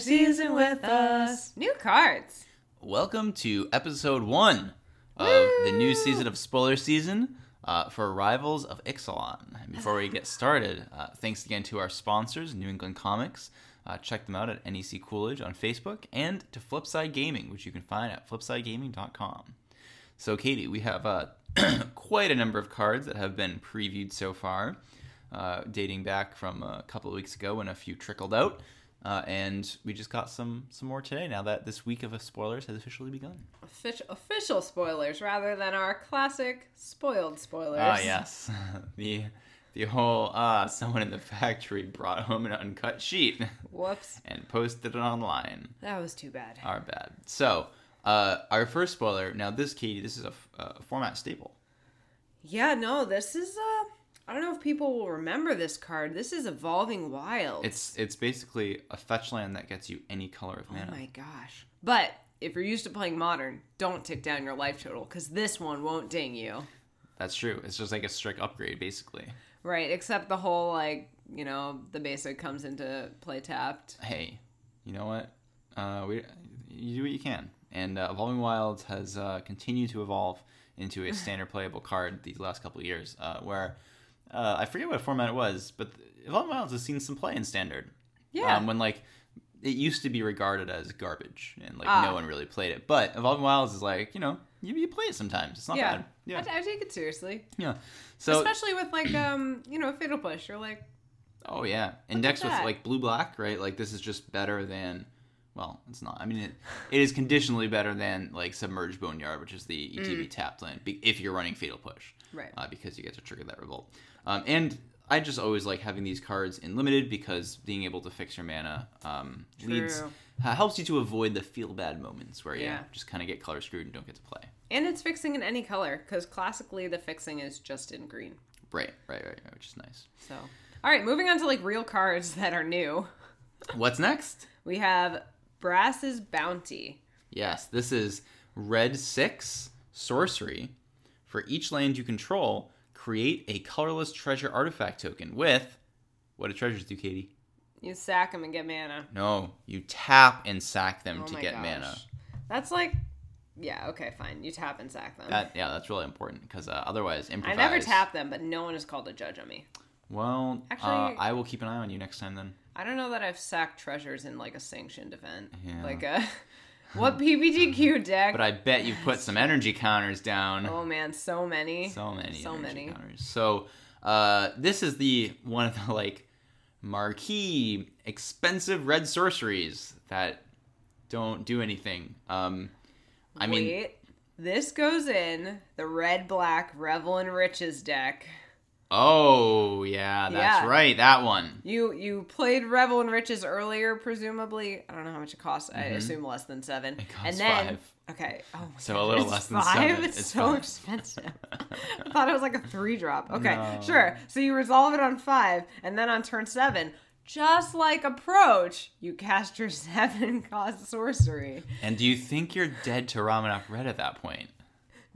spoiler season with us. New cards. Welcome to episode one of the new season of Spoiler Season uh, for Rivals of Ixalan. And before we get started, uh, thanks again to our sponsors, New England Comics. Uh, check them out at NEC Coolidge on Facebook and to Flipside Gaming, which you can find at flipsidegaming.com. So, Katie, we have uh, quite a number of cards that have been previewed so far, uh, dating back from a couple of weeks ago when a few trickled out. Uh, and we just got some some more today. Now that this week of spoilers has officially begun. Official, official spoilers rather than our classic spoiled spoilers. Ah, yes, the the whole ah, someone in the factory brought home an uncut sheet Whoops. and posted it online. That was too bad. Our bad. So, uh, our first spoiler. Now, this Katie, this is a format staple. Yeah, no, this is uh I don't know if people will remember this card. This is Evolving Wild. It's it's basically a fetch land that gets you any color of mana. Oh my gosh. But if you're used to playing modern, don't tick down your life total because this one won't ding you. That's true. It's just like a strict upgrade, basically. Right, except the whole like, you know, the basic comes into play tapped. Hey, you know what? Uh, we you do what you can, and uh, Evolving Wilds has uh, continued to evolve into a standard playable card these last couple of years. Uh, where uh, I forget what format it was, but Evolving Wilds has seen some play in standard. Yeah. Um, when like it used to be regarded as garbage and like Ah. no one really played it, but Evolving Wilds is like you know you, you play it sometimes. It's not yeah. bad. Yeah. I, I take it seriously. yeah. So Especially with like um, you know, Fatal Push. You're like, Oh yeah, index with like blue black, right? Like this is just better than. Well, it's not. I mean, it, it is conditionally better than like submerged boneyard, which is the ETB tapped land, be- if you're running fatal push, Right. Uh, because you get to trigger that revolt. Um, and I just always like having these cards in limited because being able to fix your mana um, leads uh, helps you to avoid the feel bad moments where you Yeah. just kind of get color screwed and don't get to play. and it's fixing in any color because classically the fixing is just in green. Right, right, right, right, which is nice. So, all right, moving on to like real cards that are new. What's next? We have Brass's Bounty. Yes, this is red six sorcery. For each land you control, create a colorless treasure artifact token with what do treasures do, Katie? You sack them and get mana. No, you tap and sack them Oh to get gosh. mana. That's like, yeah, okay, fine. You tap and sack them. That yeah, that's really important because uh, otherwise, I improvise. never tap them, but no one is called a judge on me. Well, uh, Actually- I will keep an eye on you next time then. I don't know that I've sacked treasures in like a sanctioned event. Yeah. Like a what PPTQ deck? But I bet you've put some energy counters down. oh man, so many. So many, So many. counters. So uh, this is the one of the like marquee expensive red sorceries that don't do anything. Um, I mean, this goes in the red black Revel in Riches deck. Oh yeah, that's Yeah. right, that one. You you played Revel in Riches earlier, presumably. I don't know how much it costs. I assume less than seven. Mm-hmm. It costs and then five. okay, oh my So God, a little it's less than five. seven. It's, It's so five. expensive. I thought it was like a three drop. Okay, No. sure. So you resolve it on five, and then on turn seven, just like approach, you cast your seven cost sorcery. And do you think you're dead to Ramunap Red at that point?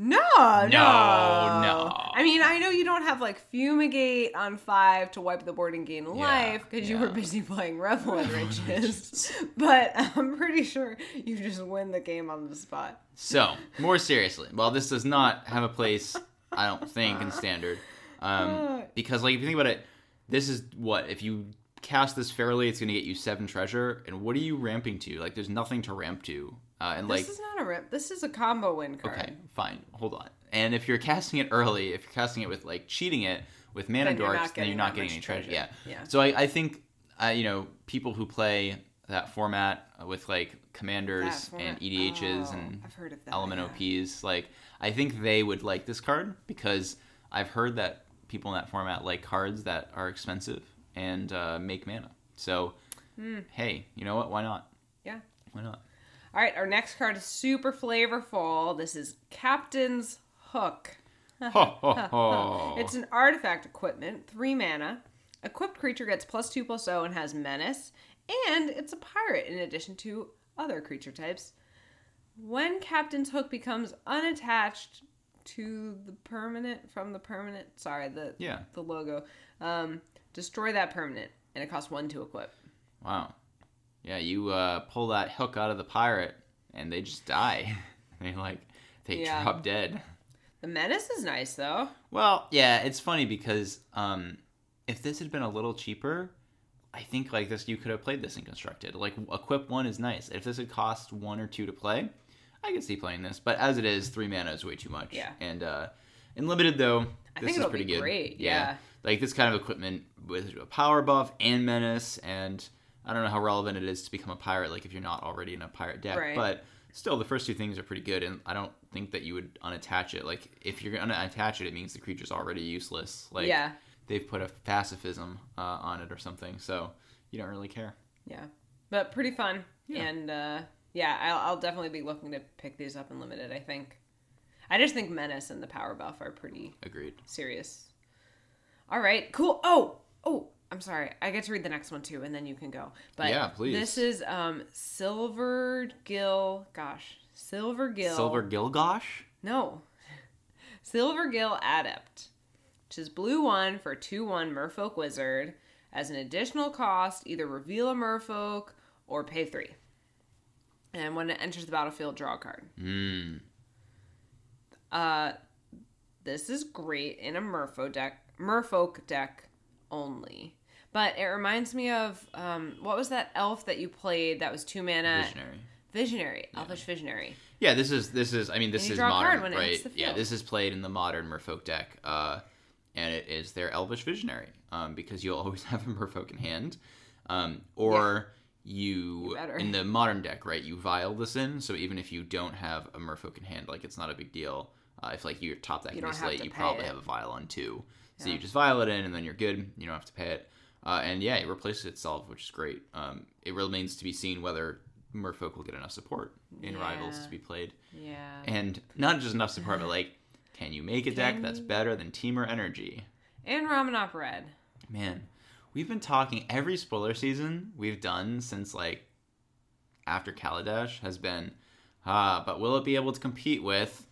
No, no, no. I mean, I know you don't have like fumigate on five to wipe the board and gain life because you were busy playing Revel and Riches, but I'm pretty sure you just win the game on the spot. So, more seriously, while this does not have a place, I don't think, in standard, um, because like if you think about it, this is what if you cast this fairly, it's going to get you seven treasure, and what are you ramping to? Like, there's nothing to ramp to, uh, and like, this is not a rip. This is a combo win card. okay, fine, hold on. And if you're casting it early, if you're casting it with like cheating it with mana Then dorks, then you're not getting any treasure. treasure. Yeah. Yeah. So I, I think, uh, you know, people who play that format with like commanders and EDHs oh, and I've heard of that. element yeah. OPs. Like, I think they would like this card because I've heard that people in that format like cards that are expensive and uh, make mana. So, Hmm. hey, you know what? Why not? Yeah. Why not? All right, our next card is super flavorful. This is Captain's Hook. Ho, ho, ho. It's an artifact equipment, three mana. Equipped creature gets plus two plus zero and has menace, and it's a pirate in addition to other creature types. When Captain's Hook becomes unattached to the permanent from the permanent, sorry, the Yeah. the logo, um, destroy that permanent, and it costs one to equip. Wow. Yeah, you uh, pull that hook out of the pirate, and they just die. they like they Yeah. drop dead. The menace is nice though. Well, yeah, it's funny because um, if this had been a little cheaper, I think like this you could have played this and constructed. Like equip one is nice. If this had cost one or two to play, I could see playing this. But as it is, three mana is way too much. Yeah. And uh, in limited though, I this is pretty good. great, yeah. Like this kind of equipment with a power buff and menace, and I don't know how relevant it is to become a pirate. Like if you're not already in a pirate deck, Right. but still the first two things are pretty good and i don't think that you would unattach it like if you're gonna attach it it means the creature's already useless like yeah. they've put a pacifism uh, on it or something so you don't really care Yeah. But pretty fun. Yeah. And uh, yeah, I'll, I'll definitely be looking to pick these up in limited, I think. I just think Menace and the Power Buff are pretty agreed serious. All right, cool. Oh, oh, I'm sorry. I get to read the next one too, and then you can go. But Yeah, please. This is um Silver Gill. Gosh, Silver Gill. silver Gill. Gosh. No. Silver Gill Adept, which is blue one for 2 1 Merfolk Wizard. As an additional cost, either reveal a Merfolk or pay 3. And when it enters the battlefield, draw a card. mm. Uh, this is great in a Merfolk deck, Merfolk deck only. But it reminds me of um, what was that elf that you played that was two mana? visionary. Visionary, Elvish Visionary. yeah this is this is i mean this you is modern card when it right? the yeah this is played in the modern merfolk deck uh and it is their elvish visionary um because you'll always have a merfolk in hand um or you You in the modern deck right you vial this in so even if you don't have a merfolk in hand like it's not a big deal. Uh, if like your top deck You is don't late to you probably it. have a vial on two so Yeah. you just vial it in and then you're good. You don't have to pay it uh, and yeah it replaces itself which is great um, it remains to be seen whether merfolk will get enough support in rivals to be played Yeah. and not just enough support, but like, can you make a deck Can that's better than Temur Energy? And Ramunap Red. Man, we've been talking every spoiler season we've done since like after Kaladesh has been, ah, but will it be able to compete with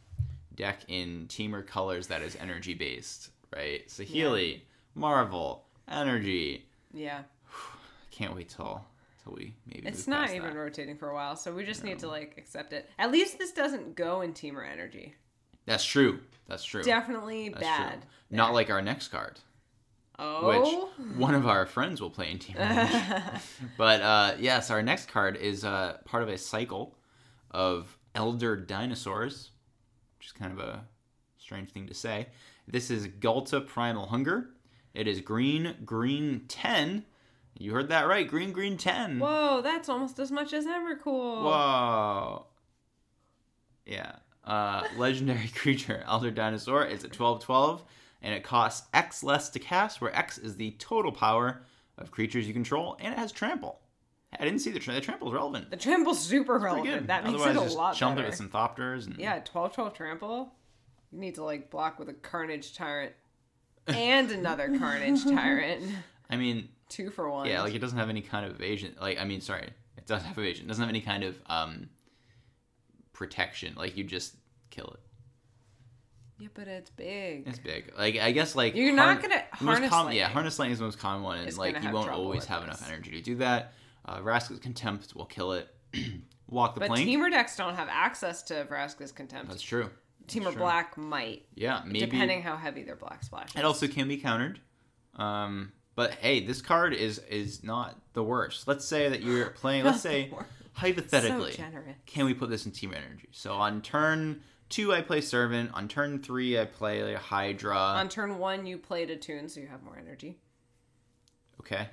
deck in Temur colors that is energy based, right? Saheeli, Marvel, Energy. Yeah. Can't wait till till we maybe. It's not even that. rotating for a while, so we just need to like accept it. At least this doesn't go in Temur Energy. That's true. That's true. Definitely That's bad. true. Not like our next card. Oh. which one of our friends will play in Team but uh, yes, our next card is uh, part of a cycle of elder dinosaurs, which is kind of a strange thing to say. This is Ghalta Primal Hunger. It is green, green 10. You heard that right, green, green 10. Whoa, that's almost as much as Emrakul. Whoa. Yeah. Uh, legendary creature, Elder Dinosaur. It's a 12 12, and it costs X less to cast, where X is the total power of creatures you control, and it has trample. I didn't see the, tra- the trample is relevant. The trample's super relevant. That makes Otherwise, it a just lot chump better. it with some Thopters. And, Yeah, 12 12 trample. You need to like block with a Carnage Tyrant and another Carnage Tyrant. I mean, Two for one. yeah, like it doesn't have any kind of evasion. Like, I mean, sorry, it doesn't have evasion. It doesn't have any kind of um protection. Like, you just kill it. yeah, but it's big. It's big. Like I guess like You're not gonna- harness com- yeah harness lightning is the most common one, and like you won't always have this. enough energy to do that. Uh, Vraska's contempt will kill it. Walk the Plank. But. Temur decks don't have access to Vraska's Contempt. That's true. Temur true. Black might, Yeah, maybe. depending how heavy their Black Splash is. It also can be countered. Um, but hey, this card is is not the worst. Let's say that you're playing. Let's say hypothetically, So can we put this in team energy? So on turn two, I play servant. On turn three, I play Hydra. On turn one, you played Attune, so you have more energy. okay.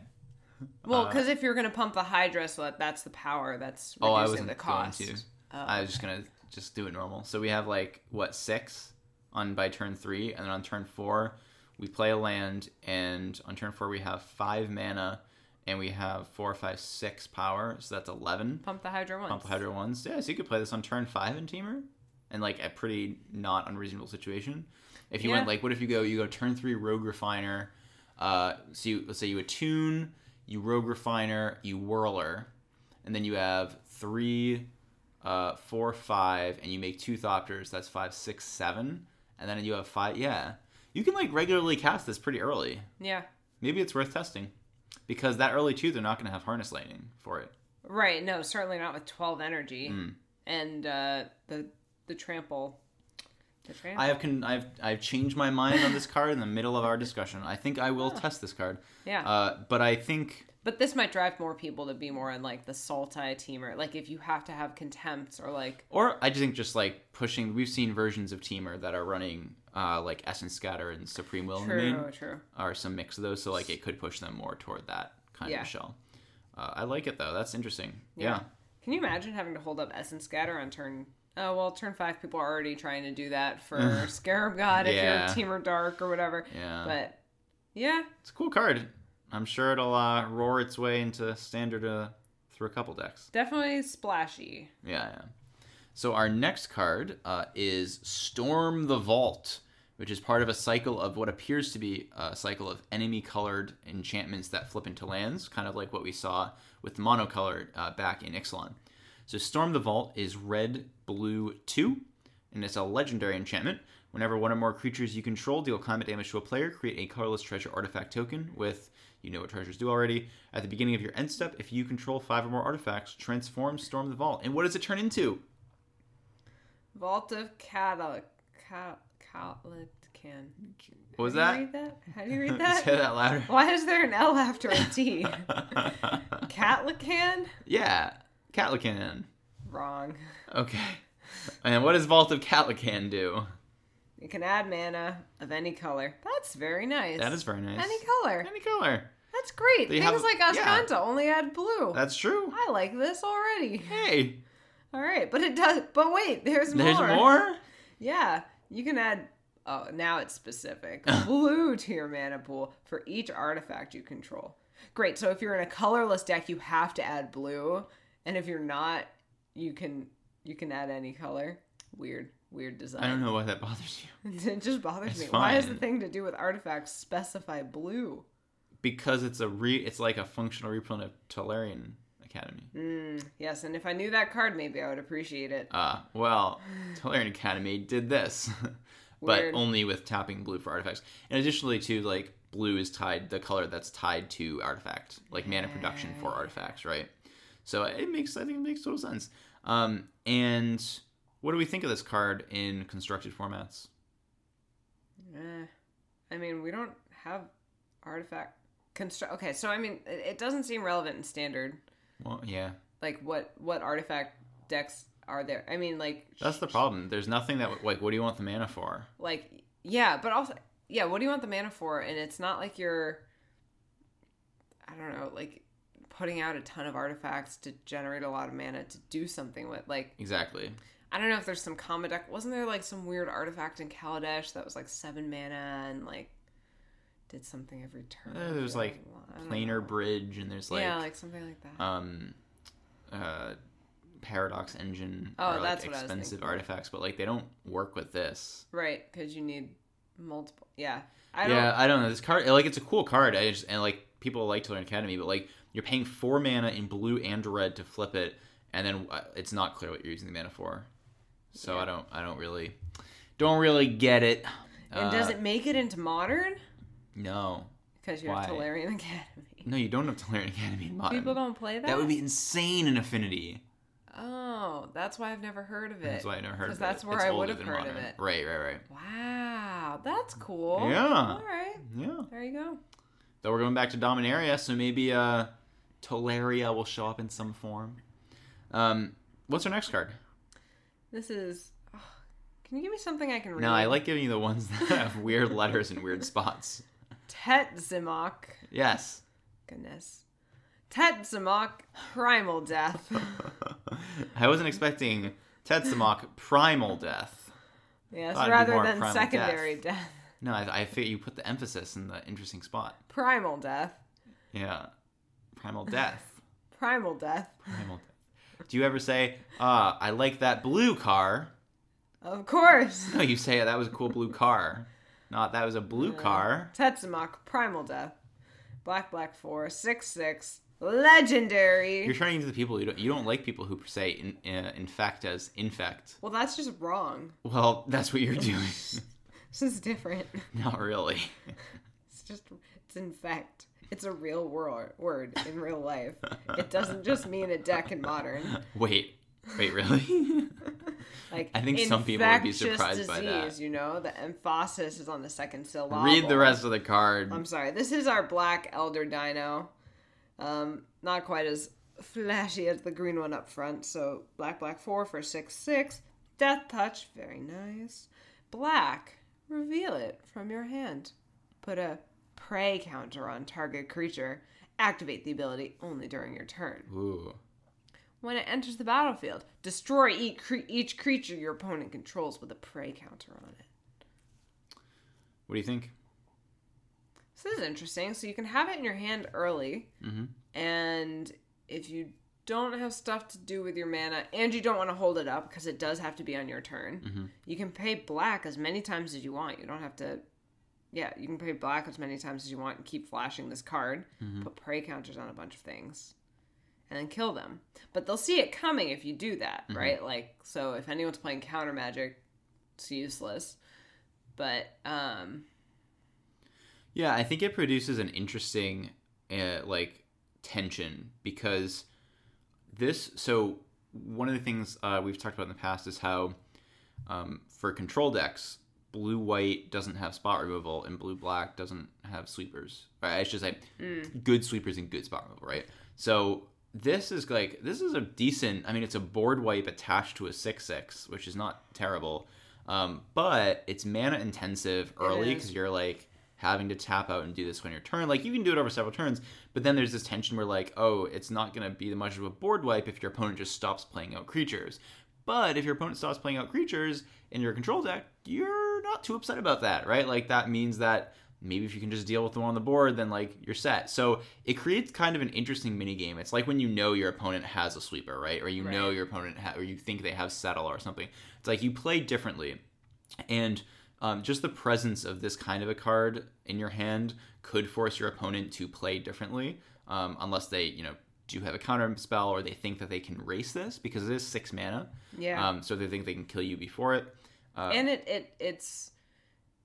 Well, Uh, because if you're going to pump the Hydra, so that that's the power that's reducing Oh, I wasn't the cost. going to. Oh, I was just gonna just do it normal. So we have like what six on by turn three, and then on turn four we play a land, and on turn four we have five mana, and we have four, five, six power, so that's eleven. Pump the Hydra once. Pump the Hydra ones. Yeah, so you could play this on turn five in Temur, and like a pretty not unreasonable situation. If you Yeah. went like, what if you go you go turn three Rogue Refiner, uh, so you let's say you attune, you Rogue Refiner, you Whirler, and then you have three, uh, four, five, and you make two Thopters. That's five, six, seven, and then you have five. Yeah, you can like regularly cast this pretty early. Yeah. Maybe it's worth testing, because that early two they're not going to have Harness Lightning for it. Right. No, certainly not with 12 energy. Mm. And uh, the the trample. The trample. I have con- I've I've changed my mind on this card in the middle of our discussion. I think I will test this card. yeah. Uh, but I think but this might drive more people to be more in like the Sultai Temur. Like if you have to have contempt or like. Or I just think just like pushing. We've seen versions of Temur that are running uh, like Essence Scatter and Supreme Will in the main, True, true. or some mix of those. So like it could push them more toward that kind Yeah. of shell. Uh, I like it though. That's interesting. Yeah. Yeah. Can you imagine having to hold up Essence Scatter on turn? Oh well, turn five. People are already trying to do that for Scarab God if Yeah. you're Temur Dark or whatever. Yeah. But yeah, It's a cool card. I'm sure it'll uh, roar its way into standard uh, through a couple decks. definitely splashy. Yeah, yeah. So our next card uh, is Storm the Vault, which is part of a cycle of what appears to be a cycle of enemy-colored enchantments that flip into lands, kind of like what we saw with monocolored uh, back in Ixalan. So Storm the Vault is red, blue, two, and it's a legendary enchantment. Whenever one or more creatures you control deal combat damage to a player, create a colorless treasure artifact token with you know what treasures do already. At the beginning of your end step, if you control five or more artifacts, transform Storm the Vault. And what does it turn into? Vault of Cata. Cat. Catlican. What was How do that? you read that? How do you read Say that? that louder. Why is there an L after a T? Catlican? yeah, Catlacan. Wrong. Okay. And what does Vault of Catlacan do? You can add mana of any color. That's very nice. That is very nice. Any color. Any color. That's great. They Things have- like yeah. Only add blue. That's true. I like this already. Hey, All right, but it does. But wait, there's more. there's more? Yeah, you can add. Oh, now it's specific. Blue to your mana pool for each artifact you control. Great. So if you're in a colorless deck, you have to add blue, and if you're not, you can you can add any color. Weird, weird design. I don't know why that bothers you. it just bothers It's me. Why does the thing to do with artifacts specify blue? Because it's a re it's like a functional reprint of Tolarian Academy. Mm, yes, and if I knew that card, maybe I would appreciate it. Uh, well, Tolarian Academy did this, but Weird. only with tapping blue for artifacts. And additionally, to like blue is tied the color that's tied to artifact, like mana production for artifacts, right? So it makes I think it makes total sense. Um, and what do we think of this card in constructed formats? Eh, I mean, we don't have artifact construct. Okay, so I mean, it, doesn't seem relevant in standard. Well, yeah, Like, what what artifact decks are there? I mean, like, that's the problem. There's nothing that like what do you want the mana for? like yeah, but also yeah, what do you want the mana for? And it's not like you're, I don't know, like putting out a ton of artifacts to generate a lot of mana to do something with. Like, Exactly. I don't know if there's some combat deck. Wasn't there like some weird artifact in Kaladesh that was like seven mana and like did something every turn? Uh, there's like Planar know. bridge, and there's like yeah, like something like that. um uh paradox engine Oh, are like that's what I was expensive artifacts but like they don't work with this right, because you need multiple. Yeah, I don't. yeah i don't know this card like it's a cool card i just and like people like Tolarian Academy but like you're paying four mana in blue and red to flip it and then uh, it's not clear what you're using the mana for so Yeah. i don't i don't really don't really get it And does Uh, it make it into modern? No Because you have why? Tolarian Academy. no you don't have Tolarian Academy in modern People don't play that. that would be insane in affinity Oh, that's why I've never heard of it. that's why i never heard of Because it that's where It's I would have heard of modern. it. right right right Wow, that's cool. Yeah. All right, yeah there you go. Though we're going back to Dominaria, so maybe uh, Tolaria will show up in some form. Um, what's our next card? This is. oh, can you give me something I can read? No, I like giving you the ones that have weird letters and weird spots. Tetzimoc. Yes. Goodness. Tetzimoc Primal Death. I wasn't expecting Tetzimoc Primal Death. yes, Thought rather than secondary death. No, I, I figure you put the emphasis in the interesting spot. Primal Death. Yeah. Primal Death. Primal Death. Primal Death. Do you ever say, ah, I like that blue car? Of course. No, you say that was a cool blue car. Not that was a blue car. Tetzimoc Primal Death. Black Black 4. 6 6. Legendary. You're turning into the people you don't you don't like people who say in, uh, infect as infect. well, that's just wrong. Well, that's what you're doing. This is different. Not really. It's just, it's infect. It's a real wor- word in real life. It doesn't just mean a deck in modern. Wait, wait, really? Like I think some people would be surprised by that. disease, You know, the emphasis is on the second syllable. Read the rest of the card. I'm sorry. This is our black elder dino. Um, not quite as flashy as the green one up front. So black, black four for six six. Death touch, very nice. Black, reveal it from your hand. Put a prey counter on target creature. Activate the ability only during your turn. Ooh. When it enters the battlefield, destroy each, cre- each creature your opponent controls with a prey counter on it. What do you think? This is interesting. So you can have it in your hand early, Mhm. and if you don't have stuff to do with your mana, and you don't want to hold it up because it does have to be on your turn, Mhm. you can pay black as many times as you want. You don't have to. Yeah, you can pay black as many times as you want and keep flashing this card. Put prey counters on a bunch of things, and then kill them. But they'll see it coming if you do that, right? Like, so if anyone's playing counter magic, it's useless. But um, Yeah, I think it produces an interesting uh, like tension because this. So one of the things uh, we've talked about in the past is how um, for control decks, blue white doesn't have spot removal and blue black doesn't have sweepers. Right? I should say good sweepers and good spot removal. Right. So this is like this is a decent. I mean, it's a board wipe attached to a six six, which is not terrible. Um, but it's mana intensive early because you're like having to tap out and do this on your turn. Like you can do it over several turns, but then there's this tension where like, oh, it's not gonna be much of a board wipe if your opponent just stops playing out creatures. But if your opponent stops playing out creatures in your control deck, you're not too upset about that, right? Like that means that maybe if you can just deal with them on the board, then like you're set. So it creates kind of an interesting mini game. It's like when you know your opponent has a sweeper, right? Or you know your opponent ha- or you think they have settle or something. It's like you play differently, and um, just the presence of this kind of a card in your hand could force your opponent to play differently, um, unless they you know do have a counter spell or they think that they can race this because it is six mana. yeah. Um, so they think they can kill you before it. Uh, and it, it it's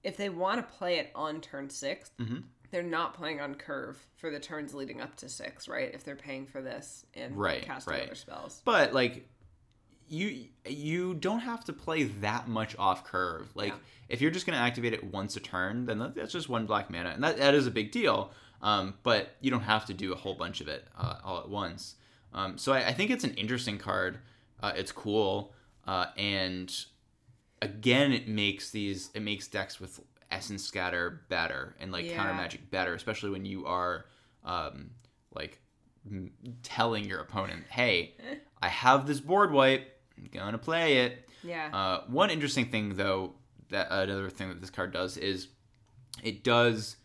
if they want to play it on turn 6 Mhm. they're not playing on curve for the turns leading up to six, right? If they're paying for this and Right, casting right. other spells. but like you you don't have to play that much off curve like Yeah. if you're just going to activate it once a turn then that's just one black mana and that, that is a big deal um, but you don't have to do a whole bunch of it uh, all at once um, so I, I think it's an interesting card uh, it's cool uh, and again it makes these it makes decks with essence scatter better and like counter magic better especially when you are um, like m- telling your opponent hey i have this board wipe i'm gonna play it. Yeah. uh, one interesting thing though that another thing that this card does is it does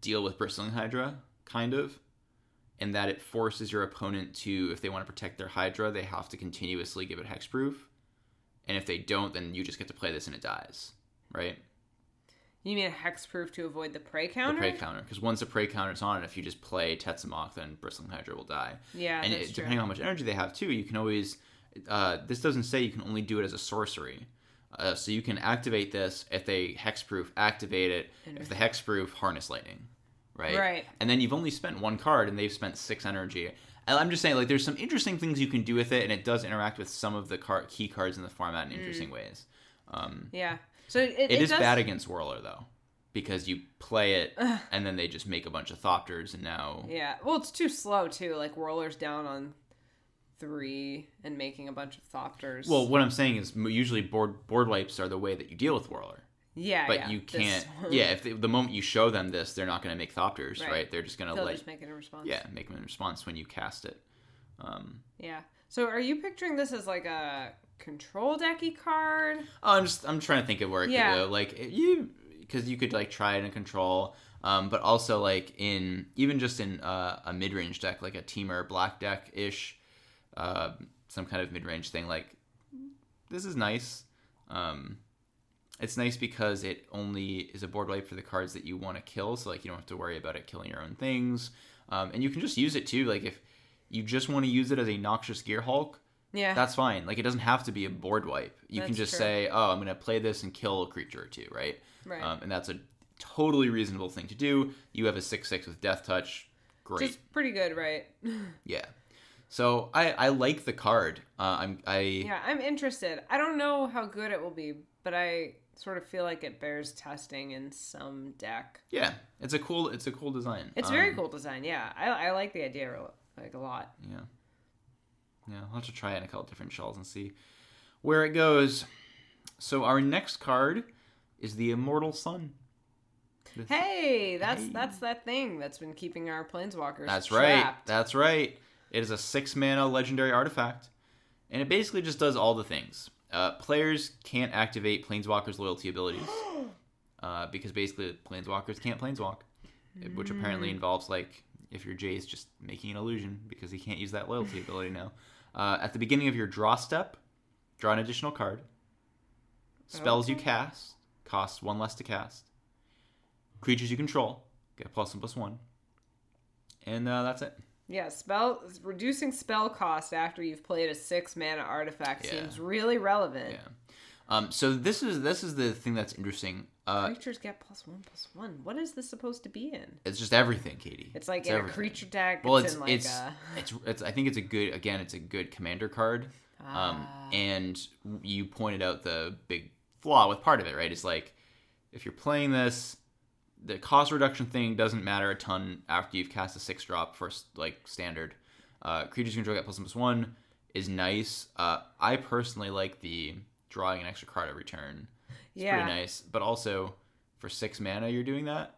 deal with bristling hydra kind of in that it forces your opponent to if they want to protect their hydra they have to continuously give it hexproof and if they don't then you just get to play this and it dies right? You mean a hexproof to avoid the prey counter? the prey counter? because once the prey counter is on it if you just play Tetzimoc then bristling hydra will die. Yeah, and that's it, depending on how much energy they have too you can always uh, this doesn't say you can only do it as a sorcery. Uh, so you can activate this if they hexproof activate it if the hexproof harness lightning right? Right. and then you've only spent one card and they've spent six energy and i'm just saying like there's some interesting things you can do with it and it does interact with some of the car- key cards in the format in interesting ways um, Yeah. So it, it, it is does, bad against whirler though because you play it and then they just make a bunch of thopters and now Yeah. Well, it's too slow too. Like Whirler's down on three and making a bunch of thopters. Well, what I'm saying is usually board board wipes are the way that you deal with Whirler. Yeah, But yeah. you can't. Yeah, if they, the moment you show them this, they're not going to make Thopters, right. Right. They're just going to like just make it in response. yeah, make them in response when you cast it. Um, Yeah. So are you picturing this as like a control decky card? oh, I'm just I'm trying to think of where it Yeah. could go. Like you, because you could like try it in control, um, but also like in even just in uh, a mid range deck, like a Temur black deck ish, uh, some kind of mid range thing. Like this is nice. Um, it's nice because it only is a board wipe for the cards that you want to kill, so like you don't have to worry about it killing your own things, um, and you can just use it too. Like if you just want to use it as a noxious gearhulk, Yeah. that's fine. Like it doesn't have to be a board wipe. You can just true. say, "Oh, I'm going to play this and kill a creature or two, right? right. Um, and that's a totally reasonable thing to do. You have a six six with death touch. Great. Just pretty good, right? Yeah. So I I like the card. Uh, I'm I yeah, I'm interested. I don't know how good it will be, but I sort of feel like it bears testing in some deck. yeah. It's a cool it's a cool design. It's very Um, cool design. Yeah, I, I like the idea like a lot. Yeah. Yeah, I'll have to try it in a couple different shells and see where it goes. So our next card is the Immortal Sun. Hey, that's Hey. that's that thing that's been keeping our planeswalkers. That's right. That's right. It is a six mana legendary artifact, and it basically just does all the things. Uh, players can't activate Planeswalker's loyalty abilities uh, because basically Planeswalkers can't Planeswalk, which apparently involves like if your Jace just making an illusion because he can't use that loyalty ability now. Uh, at the beginning of your draw step, draw an additional card. Spells you cast cost one less to cast. Creatures you control get plus one plus one, and uh, that's it. Yeah, spell reducing spell cost after you've played a six mana artifact Yeah. seems really relevant. Yeah. Um, so this is this is the thing that's interesting. Uh, Creatures get plus one plus one. What is this supposed to be in? it's just everything, Katie. It's like It's in a creature deck. Well, it's, it's in like it's, a it's it's I think it's a good again. It's a good commander card. Um, Ah. and you pointed out the big flaw with part of it, right? It's like if you're playing this, the cost reduction thing doesn't matter a ton after you've cast a six drop first, like standard. Uh, creatures you control get plus one plus one is nice. Uh, I personally like the drawing an extra card every turn. It's Yeah. pretty nice, but also for six mana, you're doing that.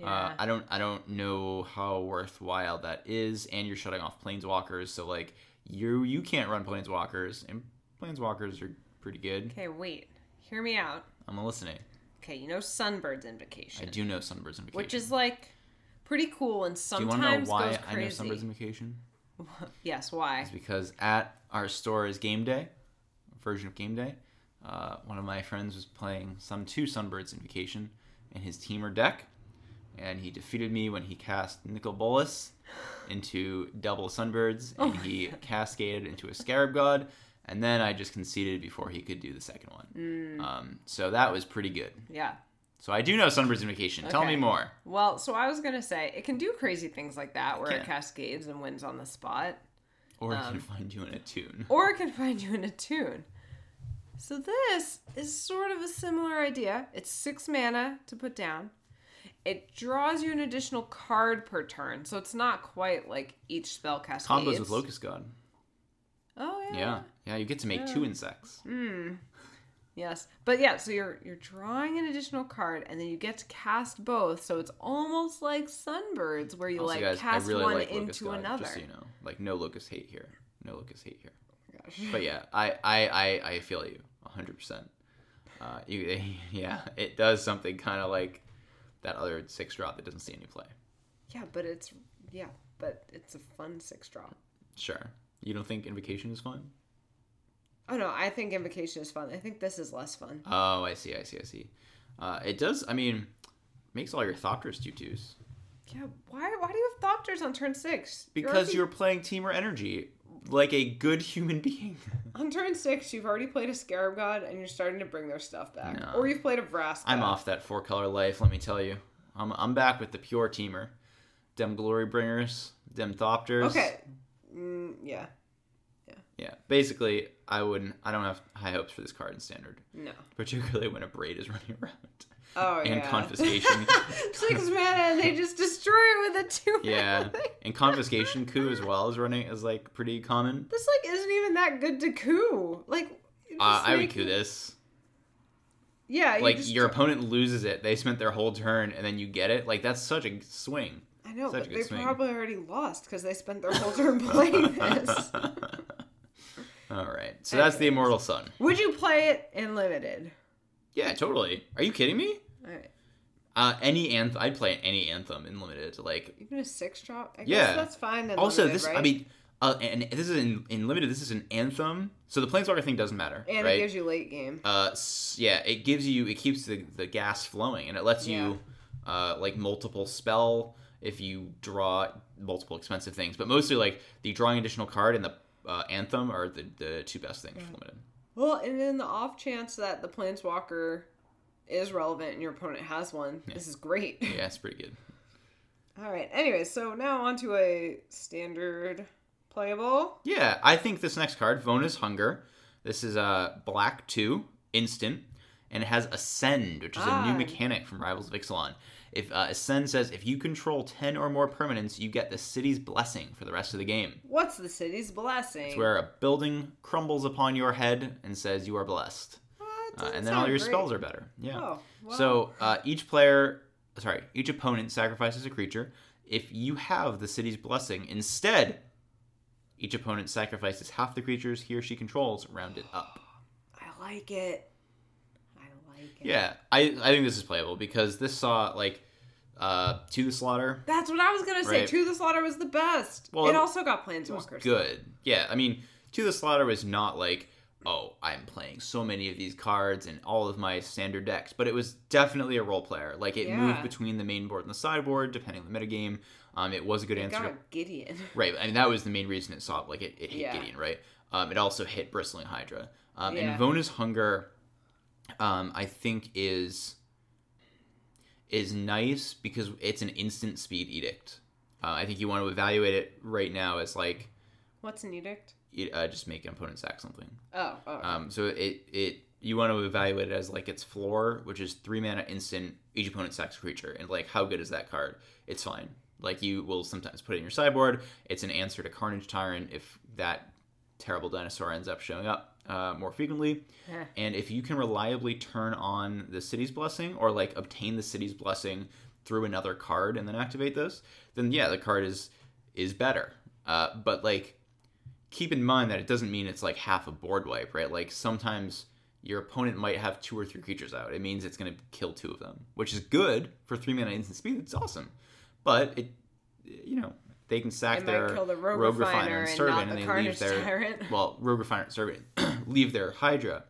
Uh, Yeah. I don't I don't know how worthwhile that is, and you're shutting off planeswalkers. So like you you can't run planeswalkers, and planeswalkers are pretty good. Okay, wait. Hear me out. I'm listening. Okay, you know Sunbird's Invocation. I do know Sunbird's Invocation. which is like pretty cool and do you sometimes want to know why goes I crazy. know Sunbird's Invocation? yes, why? It's because at our store's game day version of game day, uh, one of my friends was playing some two Sunbird's Invocation in his Temur deck, and he defeated me when he cast Nicol Bolas into double Sunbirds, Oh and he cascaded into a Scarab God, and then I just conceded before he could do the second one. Mm. Um, so that was pretty good. Yeah. So I do know Sunbird's Invocation. Tell me more. Well, so I was gonna say it can do crazy things like that, where it cascades and wins on the spot, Or Um, can find you in a tune. or it can find you in a tune. So this is sort of a similar idea. It's six mana to put down. It draws you an additional card per turn, so it's not quite like each spell cascades. Combos with Locust God. Oh yeah. Yeah. Yeah, you get to make two insects. Mm. Yes, but yeah, so you're you're drawing an additional card, and then you get to cast both. So it's almost like Sunbirds, where you Also, like guys, cast really one like into God, another. Just so you know, like no locust hate here, no locust hate here. Gosh. But yeah, I I I, I feel you hundred percent. Uh, you yeah, it does something kind of like that other six drop that doesn't see any play. Yeah, but it's yeah, but it's a fun six drop. Sure, you don't think Invocation is fun? Oh no, I think Invocation is fun. I think this is less fun. Oh, I see, I see, I see. Uh, it does. I mean, makes all your Thopters two twos Yeah, why why do you have Thopters on turn six? You're because already- you're playing Temur Energy like a good human being. on turn six. You've already played a Scarab God, and you're starting to bring their stuff back, No. or you've played a Vraska. I'm off that four color life, let me tell you. I'm, I'm back with the pure Temur. Dem Glorybringers, Dem Thopters. Okay. Mm, yeah. Yeah, basically, I wouldn't, I don't have high hopes for this card in standard, No. particularly when Abrade is running around. Oh yeah. And yeah. confiscation. Six mana, and they just destroy it with a two. Yeah, and Confiscation Coup as well is running, is like pretty common. This like isn't even that good to coup. Like. Uh, I would coup this. Yeah. You Like, just, your opponent loses it, they spent their whole turn, and then you get it. Like, that's such a swing. I know, such but they swing. probably already lost because they spent their whole turn playing this. All right, so that's the Immortal Sun. Would you play it in limited? Yeah, totally. Are you kidding me? All right. Uh, any anthem, I'd play any anthem in limited. Like, Even a six drop? I Yeah. guess that's fine. In also limited, this, right? I mean, uh, and this is in, in limited. This is an anthem, so the planeswalker thing doesn't matter, and right? it gives you late game. uh, yeah, it gives you, it keeps the the gas flowing, and it lets Yeah. you, uh, like multiple spell if you draw multiple expensive things, but mostly like the drawing additional card and the uh, anthem are the the two best things for limited. Well, and then the off chance that the planeswalker is relevant and your opponent has one, this is great. Yeah, it's pretty good. All right. Anyway, so now on to a standard playable. Yeah, I think this next card, Vona's Hunger. This is a black two instant, and it has Ascend, which is a new Ah. mechanic from Rivals of Ixalan. If uh, Ascend says if you control ten or more permanents, you get the city's blessing for the rest of the game. What's the city's blessing? It's where a building crumbles upon your head and says you are blessed, What? uh, and then all your great. spells are better. Yeah. Oh, wow. So uh, each player, sorry, each opponent sacrifices a creature. If you have the city's blessing, instead, each opponent sacrifices half the creatures he or she controls, rounded up. I like it. I like it. Yeah, I, I think this is playable because this saw like uh, to the slaughter. That's what I was gonna say. Right. To the Slaughter was the best. Well, it it- also got It was Planeswalkers. good. Yeah, I mean, to the slaughter was not like oh I'm playing so many of these cards and all of my standard decks, but it was definitely a role player. Like it Yeah. moved between the main board and the sideboard depending on the metagame. Um, it was a good It answer. to- got Gideon. Right, I mean that was the main reason it saw like it, it hit Yeah. Gideon, right? Um, it also hit Bristling Hydra. Um, Yeah. And Vona's Hunger, um, I think is is nice because it's an instant speed edict. Uh, I think you want to evaluate it right now as like What's an edict? it, uh, just make an opponent sack something. Oh, oh. Um, so it it you want to evaluate it as like its floor, which is three mana instant. Each opponent sacks a creature, and like how good is that card? It's fine. Like you will sometimes put it in your sideboard. It's an answer to Carnage Tyrant if that terrible dinosaur ends up showing up uh, more frequently. Eh. And if you can reliably turn on the city's blessing or like obtain the city's blessing through another card and then activate this, then yeah, the card is is better. Uh, but like keep in mind that it doesn't mean it's like half a board wipe, right? Like sometimes your opponent might have two or three creatures out. It means it's going to kill two of them, which is good for three mana instant speed. It's awesome, but it, you know, they can sack their Rogue, Rogue Refiner, and and Servant, and the they leave their Tyrant. well, Rogue Refiner and Servant leave their Hydra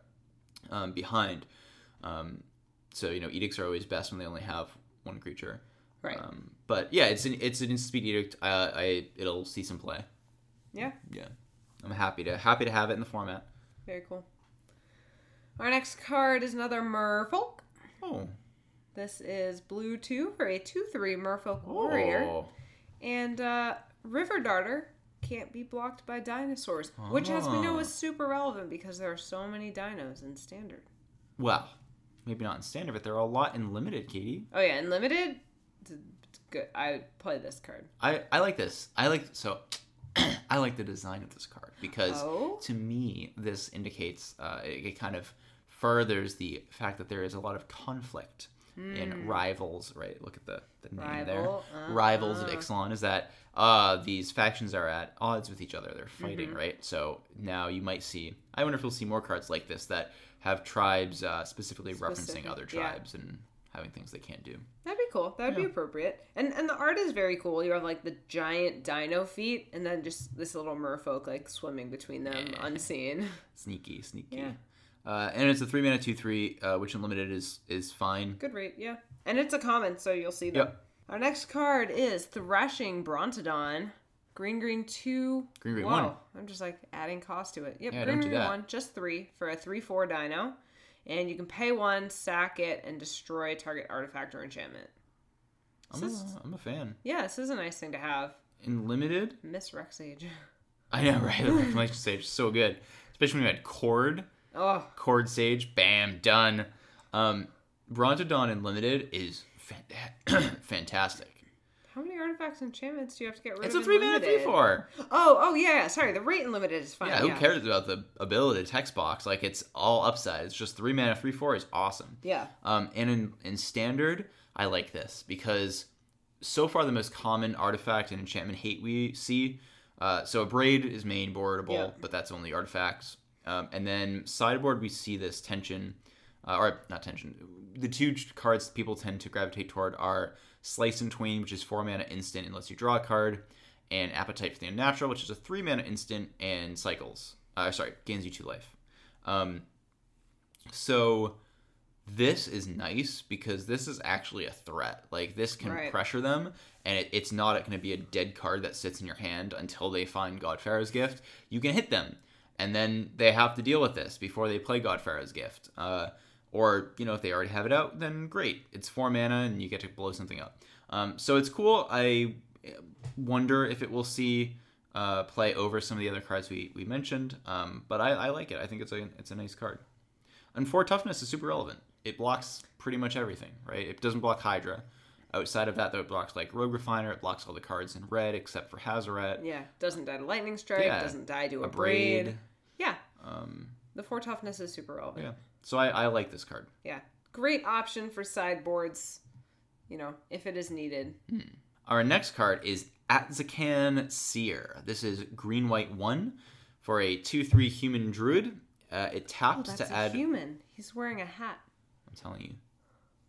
um, behind. Um, so you know, edicts are always best when they only have one creature. Right. Um, but yeah, it's an it's an instant speed edict. Uh, I it'll see some play. yeah. Yeah, I'm happy to happy to have it in the format. Very cool. Our next card is another Merfolk. Oh, This is blue 2 for a 2 3 Merfolk Warrior. Oh. And uh, River Darter can't be blocked by dinosaurs, which, as we know, Oh. is super relevant because there are so many dinos in Standard. Well, maybe not in standard, but there are a lot in limited, Katie. Oh, yeah, in Limited, good. I play this card. I, I like this. I like so I like the design of this card because Oh? to me this indicates uh, it, it kind of furthers the fact that there is a lot of conflict in rivals. Right? Look at the the name there. Hmm. Rival, uh, Rivals of uh. Ixalan is that uh, these factions are at odds with each other. They're fighting, Mm-hmm. right? So now you might see. I wonder if we'll see more cards like this that have tribes uh, specifically referencing Specific, other yeah. tribes and having things they can't do. That'd be cool. That'd be appropriate. And and the art is very cool. You have like the giant dino feet, and then just this little merfolk like swimming between them Yeah. unseen. Sneaky, sneaky. Yeah. Uh, and it's a three mana two three, uh, which unlimited is is fine. Good rate, yeah. And it's a common, so you'll see them. Yep. Our next card is Thrashing Brontodon. Green, green, two. Green, green, Whoa, one. I'm just like adding cost to it. Yep, Yeah, green, green, that. one. Just three for a 3 4 dino. And you can pay one, sack it, and destroy target artifact or enchantment. I'm a, is- I'm a fan. Yeah, this is a nice thing to have. In limited, Miss Rex Age. I know, right? My sage is so good, especially when you had Cord, Oh, Cord Sage, bam, done. Um, Brontodon in limited is fantastic. how many artifacts and enchantments do you have to get rid It's of? a three mana three four. Oh, oh yeah, yeah. Sorry, the rate in limited is fine. Yeah, who cares about the ability text box? Like it's all upside. It's just three mana three four is awesome. Yeah. Um, and in, in standard, I like this because so far the most common artifact and enchantment hate we see. Uh, so Abrade is main boardable, Yeah. but that's only artifacts. Um, and then sideboard, we see this tension, uh, or not tension. The two cards people tend to gravitate toward are Slice in Twain, which is four mana instant and lets you draw a card, and Appetite for the Unnatural, which is a three mana instant and cycles. Uh, sorry, gains you two life. Um, so this is nice because this is actually a threat. Like this can Right. pressure them, and it, it's not going to be a dead card that sits in your hand until they find God Pharaoh's gift. You can hit them, and then they have to deal with this before they play God Pharaoh's gift. Uh, Or, you know, if they already have it out, then great. It's four mana and you get to blow something up. Um, so it's cool. I wonder if it will see uh, play over some of the other cards we, we mentioned. Um, but I, I like it. I think it's a it's a nice card. And four toughness is super relevant. It blocks pretty much everything, right? It doesn't block Hydra. Outside of that, though, it blocks like Rogue Refiner. It blocks all the cards in red except for Hazaret. Yeah, doesn't die to lightning strike. Yeah. Doesn't die to a, A braid. braid. Yeah, Um, the four toughness is super relevant. yeah. So I, I like this card. Yeah. Great option for sideboards, you know, if it is needed. Our next card is Atzocan Seer. This is green white one for a two three human druid. Uh, it Oh, taps that's to add. human. He's wearing a hat. I'm telling you,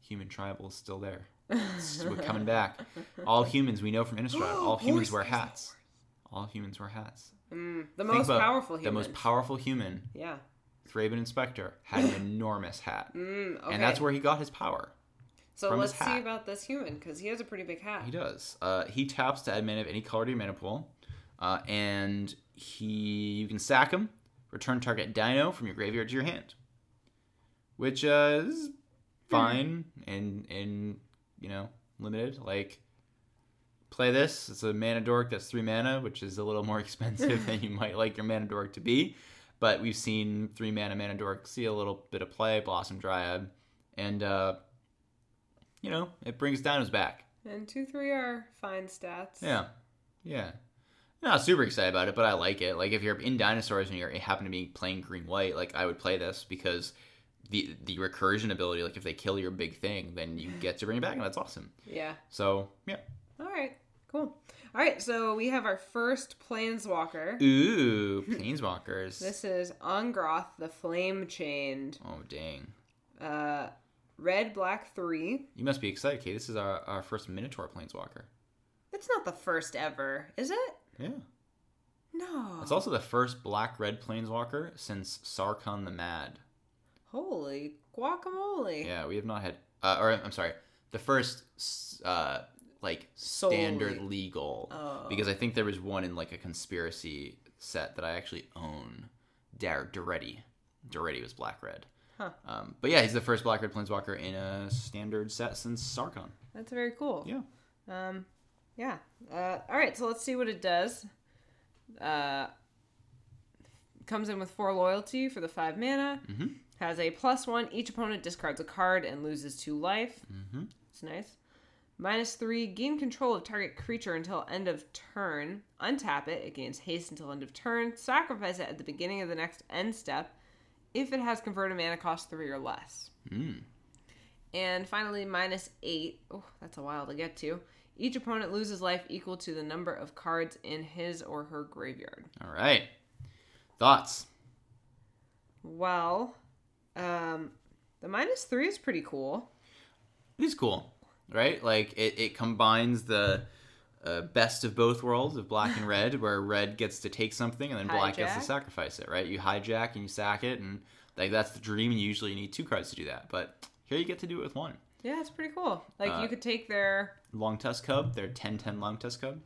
human tribal is still there. We're coming back. All humans we know from Innistrad. All humans wear hats. All humans wear hats. Mm, the Think most powerful The most powerful human, yeah. Thraben Inspector, had an enormous hat, Mm, okay. and that's where he got his power. so let's see about this human because he has a pretty big hat. He does. Uh, he taps to add mana of any color to your mana pool, uh, and he you can sack him. Return target Dino from your graveyard to your hand, which uh, is fine and and you know limited. Like play this. It's a mana dork that's three mana, which is a little more expensive than you might like your mana dork to be. But we've seen three mana mana dork see a little bit of play, Blossom Dryad, and uh, you know it brings Dino's back. And two, three are fine stats. Yeah, yeah. Not super excited about it, but I like it. Like if you're in dinosaurs and you happen to be playing green white, like I would play this because the the recursion ability. Like if they kill your big thing, then you get to bring it back, and that's awesome. Yeah. So yeah. All right. Cool. All right. So we have our first planeswalker. Ooh, planeswalkers. This is Angrath, the Flame Chained. Oh dang. Uh, red, black, three. You must be excited, Kate. This is our, our first Minotaur planeswalker. It's not the first ever, is it? Yeah. No. It's also the first black red planeswalker since Sarkhan the Mad. Holy guacamole. Yeah, we have not had. Uh, or I'm sorry, the first uh, like standard legal. Oh. Because I think there was one in like a conspiracy set that I actually own. Dar Daretti. Daretti was black red. Huh. Um, but yeah, he's the first black red planeswalker in a standard set since Sarkhan. That's very cool. Yeah. Um, yeah. Uh, all right, so let's see what it does. Uh, comes in with four loyalty for the five mana. Mhm. Has a plus one. Each opponent discards a card and loses two life. Mm-hmm. It's nice. Minus three. Gain control of target creature until end of turn. Untap it. It gains haste until end of turn. Sacrifice it at the beginning of the next end step. If it has converted mana cost three or less. Mm. And finally, minus eight. Oh, that's a while to get to. Each opponent loses life equal to the number of cards in his or her graveyard. All right. Thoughts? Well, um, the minus three is pretty cool. It is cool, right? Like it, it combines the uh, best of both worlds of black and red, where red gets to take something and then black gets to sacrifice it, right? You hijack and you sack it, and like that's the dream. And usually you need two cards to do that, but here you get to do it with one. Yeah, it's pretty cool. Like Uh, you could take their Long Tusk Cub, their 10-10 Long Tusk Cub.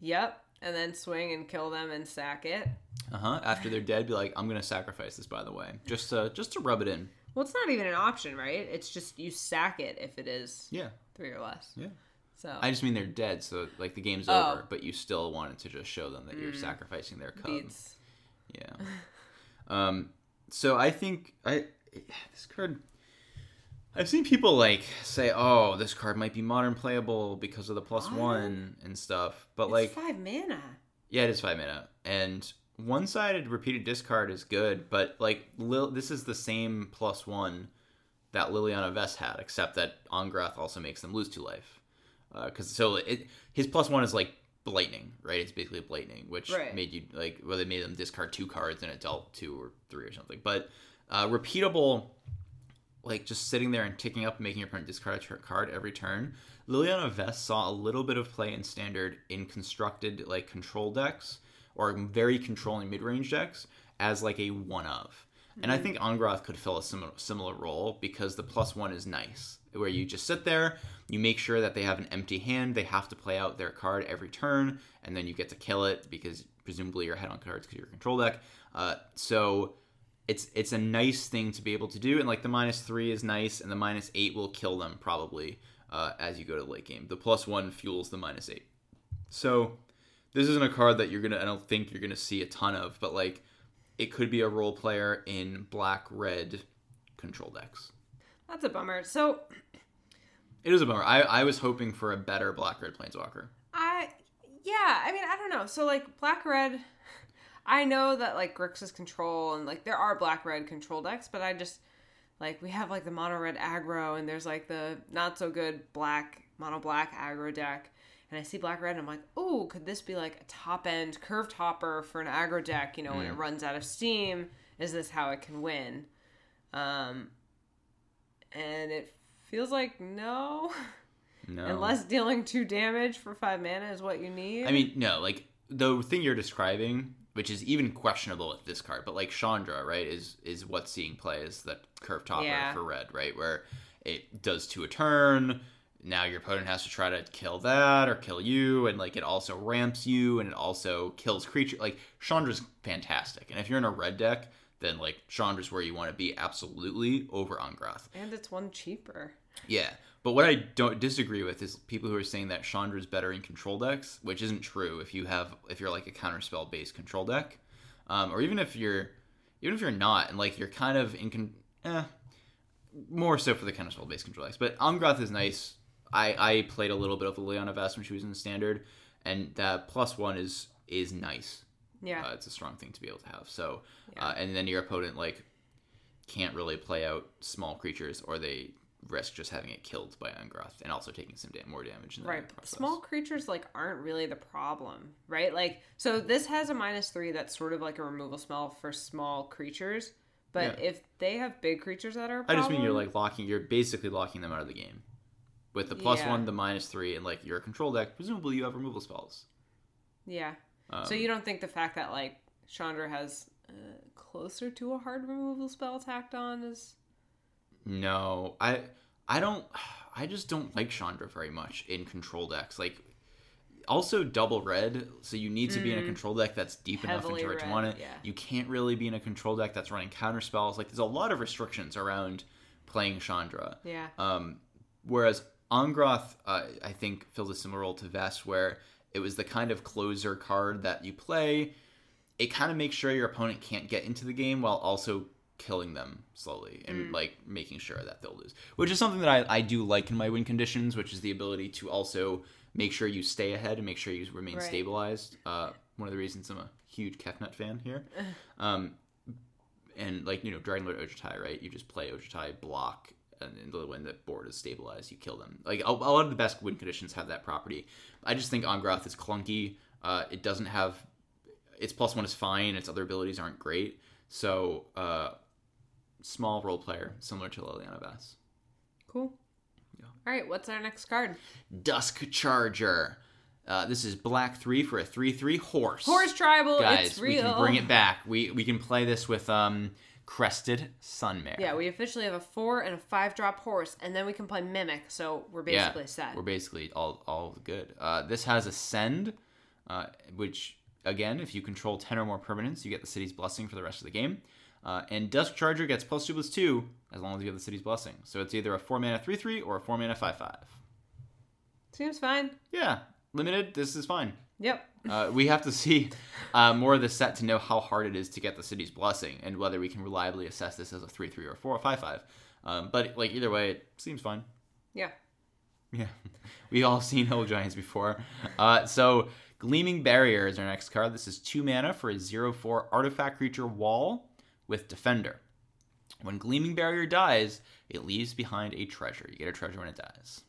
yep, and then swing and kill them and sack it. Uh huh. After they're dead, be like, I'm gonna sacrifice this, by the way, just to just to rub it in. Well, it's not even an option, right? It's just you sack it if it is Yeah, three or less. yeah. So I just mean they're dead, so like the game's Oh. over, but you still wanted to just show them that you're sacrificing their cub. beats. Yeah. um. So I think I this card. I've seen people like say, "Oh, this card might be modern playable because of the plus Modern? one and stuff." But It's like, five mana. yeah, it is five mana, and one-sided repeated discard is good. But like, Lil, this is the same plus one that Liliana Vess had, except that Angrath also makes them lose two life. Because so it his plus one is like blightning, right? It's basically blightning, which Right. made you like well they made them discard two cards and it dealt two or three or something. But uh, repeatable, like just sitting there and ticking up, and making your opponent discard a tr- card every turn. Liliana Vess saw a little bit of play in standard in constructed like control decks or very controlling mid range decks as like a one of. And I think Angrath could fill a similar similar role because the plus one is nice, where you just sit there, you make sure that they have an empty hand, they have to play out their card every turn, and then you get to kill it because presumably you're ahead on cards because you're a control deck. Uh, so it's it's a nice thing to be able to do, and like the minus three is nice, and the minus eight will kill them probably uh, as you go to the late game. The plus one fuels the minus eight. So this isn't a card that you're gonna. I don't think you're gonna see a ton of, but like it could be a role player in black red control decks. That's a bummer. So It is a bummer. I, I was hoping for a better black red planeswalker. I yeah, I mean I don't know. So like black red I know that like Grixis control and like there are black red control decks, but I just like we have like the mono red aggro and there's like the not so good black mono black aggro deck. And I see black red and I'm like, oh, could this be like a top end curved hopper for an aggro deck, you know, when it runs out of steam? Is this how it can win? Um and it feels like no. No. Unless dealing two damage for five mana is what you need. I mean, no, like the thing you're describing, which is even questionable with this card, but like Chandra, right, is is what's seeing play is that curve topper Yeah. for red, right, where it does two a turn. Now your opponent has to try to kill that or kill you, and like it also ramps you, and it also kills creature. Like Chandra's fantastic, and if you're in a red deck, then like Chandra's where you want to be absolutely over Angrath. and it's one cheaper. Yeah, but what I don't disagree with is people who are saying that Chandra's better in control decks, which isn't true. If you have, if you're like a counterspell based control deck, um, or even if you're, even if you're not, and like you're kind of in, con- eh, more so for the counterspell based control decks. But Angrath is nice. I I played a little bit of Liliana Vess when she was in the standard, and that plus one is is nice. Yeah. Uh, it's a strong thing to be able to have. So, uh, and then your opponent like can't really play out small creatures, or they risk just having it killed by Angrath and also taking some da- more damage. Right. Small creatures like aren't really the problem, right? Like so this has a minus 3 that's sort of like a removal spell for small creatures, but Yeah. if they have big creatures that are a I problem, just mean you're like locking. You're basically locking them out of the game with the plus Yeah. one, the minus three, and like your control deck. Presumably, you have removal spells. Yeah. Um, so you don't think the fact that like Chandra has uh, closer to a hard removal spell tacked on is No, I I don't I just don't like Chandra very much in control decks. Like also double red, so you need to be in a control deck that's deep enough Mm. Into red, it. yeah. You can't really be in a control deck that's running counter spells. Like there's a lot of restrictions around playing Chandra. yeah. Um, whereas Angrath, uh, I think, fills a similar role to Vess, where it was the kind of closer card that you play. It kind of makes sure your opponent can't get into the game while also killing them slowly and like making sure that they'll lose. Which is something that I, I do like in my win conditions, which is the ability to also make sure you stay ahead and make sure you remain Right. stabilized. Uh, one of the reasons I'm a huge Kefnet fan here. Um, and like you know dragon lord ojutai right you just play ojutai block and then when the board is stabilized you kill them. Like a, a lot of the best win conditions have that property. I just think Angrath is clunky. Uh, it doesn't have its plus one is fine its other abilities aren't great. So uh, small role player similar to Liliana Vess. Cool. Yeah. All right, what's our next card? dusk charger. Uh, this is black three for a three three horse. Horse tribal, guys it's we can bring it back. We we can play this with um crested sunmare Yeah, we officially have a four and a five drop horse, and then we can play mimic, so we're basically set. We're basically all all good. Uh, this has ascend, uh, which again, if you control ten or more permanents, you get the city's blessing for the rest of the game. Uh, and Dusk Charger gets plus two plus two as long as you have the city's blessing. So it's either a four mana three three or a four mana five five. Seems fine. Yeah, limited. This is fine. Yep. Uh, we have to see uh, more of the set to know how hard it is to get the city's blessing and whether we can reliably assess this as a three three or four or five five. Um, but like either way, it seems fine. Yeah. Yeah, We've all seen Hill Giants before. Uh, so Gleaming Barrier is our next card. This is two mana for a 0-4 artifact creature wall with Defender. When Gleaming Barrier dies, it leaves behind a treasure. You get a treasure when it dies.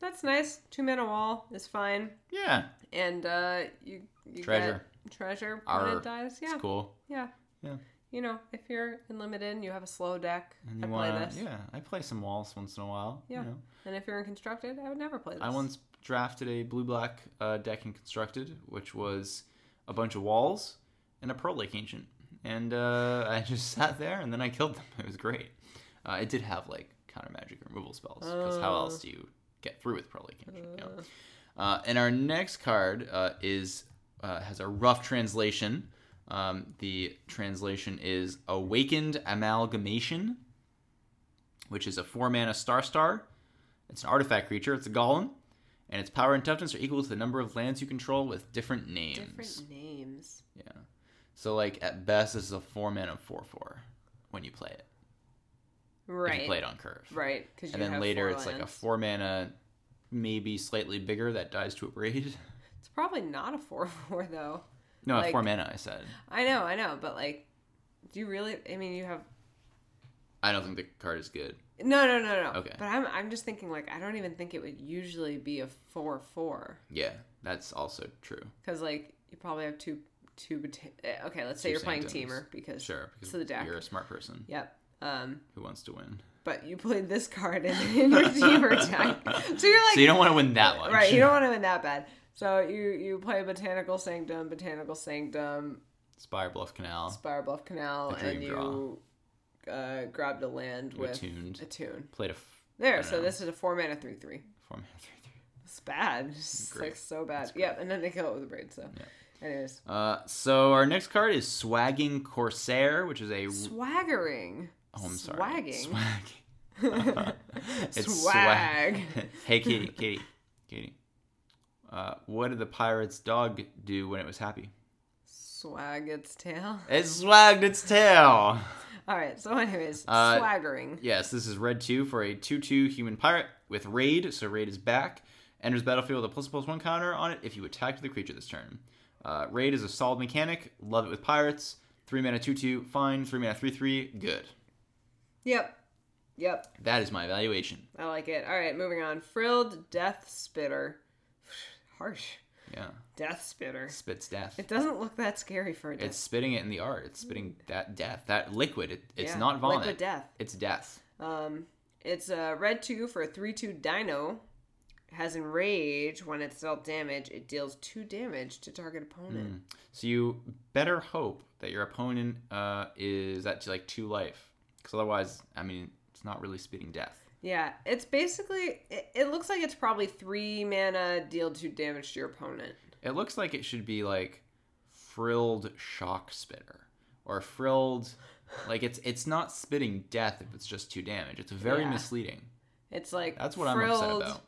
That's nice. Two mana wall is fine, Yeah, and uh, you you Treasure. treasure when Arr. it dies. Yeah, it's cool. yeah, Yeah. You know, if you're in limited and you have a slow deck, And I play wanna, this. yeah, I play some walls once in a while. Yeah. You know. And if you're in constructed, I would never play this. I once drafted a blue black uh, deck in constructed, which was a bunch of walls and a Pearl Lake Ancient. And uh, I just sat there and then I killed them. It was great. Uh, it did have like counter magic removal spells because how Oh. else do you get through with Pearl Lake Ancient? you know? Uh, and our next card uh, is uh, has a rough translation. Um, the translation is Awakened Amalgamation, which is a four mana star star. It's an artifact creature. It's a golem, and its power and toughness are equal to the number of lands you control with different names. Different names. Yeah. So like at best, this is a four mana four four when you play it. Right. you play it on curve. Right. And then later, it's like a four mana, maybe slightly bigger that dies to Abrade. It's probably not a four four though. No, Like- four mana. I said. I know, I know, but like, do you really? I mean, you have I don't think the card is good. no, no, no, no. Okay. But I'm, I'm just thinking like I don't even think it would usually be a four four Yeah, that's also true. because like you probably have two two. eh, Okay, let's say you're playing Temur because Sure, because So the deck. you're a smart person Yep. Um, who wants to win. but you played this card in, in your Temur deck, so you're like so you don't want to win that one, right. You don't want to win that bad. So you you play Botanical Sanctum, Botanical Sanctum, Spire Bluff Canal, Spire Bluff Canal, and you uh, grabbed a land you with attuned, tune, played a f- There, so know. this is a four mana three three. four mana three three. It's bad. It's Great. like so bad. Yep, and then they kill it with Abrade. So, anyways, Uh, so our next card is Swagging Corsair, which is a swaggering. Oh, I'm sorry, Swagging. Swag. It's Swag. hey, Katie, Katie, Katie. Uh, what did the pirate's dog do when it was happy? Swag its tail. It swagged its tail. All right. So, anyways, Uh, swaggering. Yes, this is red two for a two-two human pirate with raid. So raid is back. Enters battlefield with a plus plus one counter on it if you attack the creature this turn. Uh, raid is a solid mechanic. Love it with pirates. Three mana two two, fine. Three mana three three, good. Yep. Yep. That is my evaluation. I like it. All right. Moving on. Frilled Death Spitter. Harsh. Yeah, Death Spitter. spits death. It doesn't look that scary for a death. It's spitting it in the art. It's spitting that death, that liquid. It, it's Yeah, not vomit. Liquid death. It's death. Um, it's a red two for a three two dino. Has enrage when it's dealt damage. It deals two damage to target opponent. So you better hope that your opponent uh, is at like two life, because otherwise, I mean, it's not really spitting death. Yeah, it's basically. It, it looks like it's probably three mana, deal two damage to your opponent. It looks like it should be like frilled shock spitter or frilled. Like it's it's not spitting death if it's just two damage. It's very Yeah. misleading. It's like That's what I'm upset about.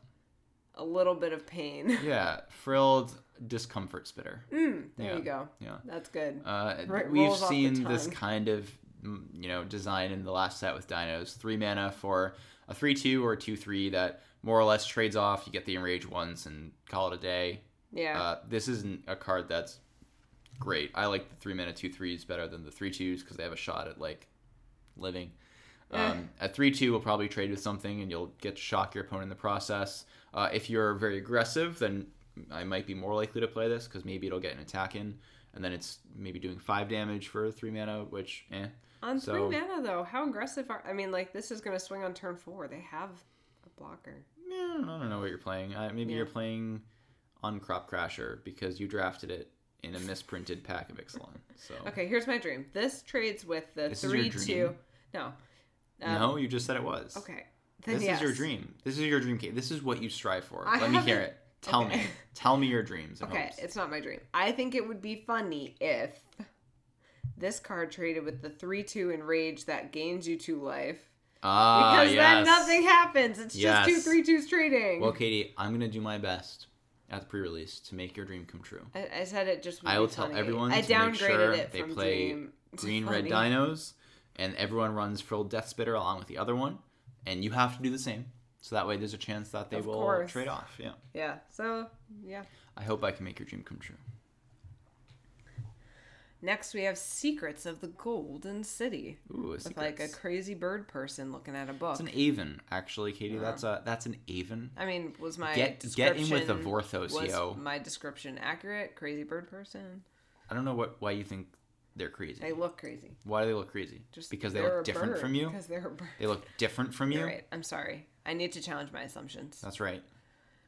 A little bit of pain. Yeah, frilled discomfort spitter. Mm, there Yeah. you go. Yeah. That's good. Uh, Right, we've rolls off the seen this kind of you know design in the last set with dinos. Three mana for a three-two or a two-three that more or less trades off. You get the enrage once and call it a day. Yeah. Uh, this isn't a card that's great. I like the three mana two threes better than the three twos because they have a shot at like living. Um, a three two will probably trade with something and you'll get to shock your opponent in the process. Uh, if you're very aggressive, then I might be more likely to play this because maybe it'll get an attack in, and then it's maybe doing five damage for three mana, which eh. On so- three mana though, how aggressive are? I mean, like this is gonna swing on turn four. They have a blocker. Yeah, I don't know what you're playing. Uh, maybe Yeah. you're playing on Crop Crasher because you drafted it in a misprinted pack of Ixalan. So Okay, here's my dream. This trades with the This three two. No. Um, no, you just said it was. Okay. Then This yes. is your dream. This is your dream, Kate. This is what you strive for. I Let me hear it. Tell Okay. me. Tell me your dreams. Okay, hopes. it's not my dream. I think it would be funny if this card traded with the three two enrage that gains you two life. Ah, Because then nothing happens. It's just two Yes. three twos trading. Well, Katie, I'm gonna do my best at the pre-release to make your dream come true. I, I said it just. I will tell funny. everyone I downgraded sure it they from play Green red dinos, and everyone runs frilled death spitter along with the other one, and you have to do the same. So that way, there's a chance that they Of will course. trade off. Yeah. Yeah. So yeah. I hope I can make your dream come true. Next we have Secrets of the Golden City. Ooh, With like a crazy bird person looking at a book. It's an Aven, actually, Katie. That's a that's an Aven. I mean, was my Get- get in with the Vorthos, was yo. my description accurate? Crazy bird person. I don't know what why you think they're crazy. They look crazy. Why do they look crazy? Just because they look different bird, from you. Because they're a bird. They look different from you. You're right. I'm sorry. I need to challenge my assumptions. That's right.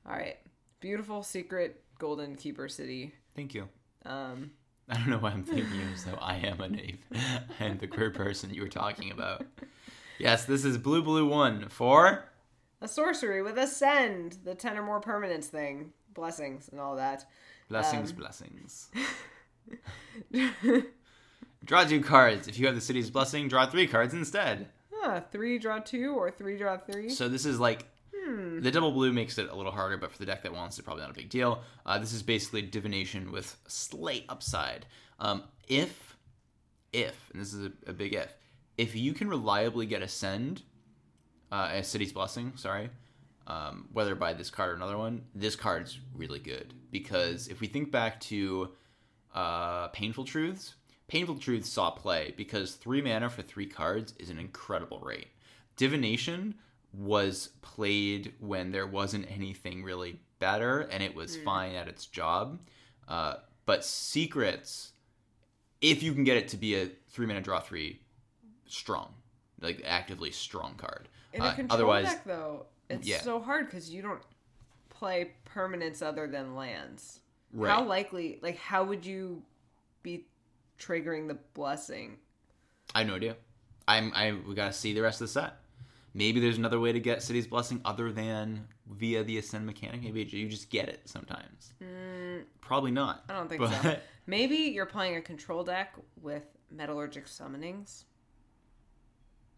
All right. Beautiful secret golden keeper city. Thank you. Um, I don't know why I'm thinking as though I am a knave. I am the queer person you were talking about. Yes, this is blue blue one for a sorcery with ascend, the ten or more permanence thing, blessings and all that. blessings, Um, blessings. Draw two cards. If you have the city's blessing, draw three cards instead. Huh, three draw two or three draw three. So this is like Hmm. the double blue makes it a little harder, but for the deck that wants it, probably not a big deal. Uh, this is basically divination with slight upside. Um, if, if, and this is a, a big if, if you can reliably get ascend, uh, a city's blessing, sorry, um, whether by this card or another one, this card's really good because if we think back to uh, painful truths, painful truths saw play because three mana for three cards is an incredible rate. Divination was played when there wasn't anything really better and it was fine at its job. Uh, but secrets, if you can get it to be a three mana draw three, strong, like actively strong card. In Uh, otherwise, deck, though, it's Yeah. so hard because you don't play permanents other than lands. Right. How likely, like, how would you be triggering the blessing? I have no idea. I'm I we gotta see the rest of the set. Maybe there's another way to get City's Blessing other than via the ascend mechanic. Maybe you just get it sometimes. Probably not. Mm. I don't think But- so. Maybe you're playing a control deck with metallurgic summonings.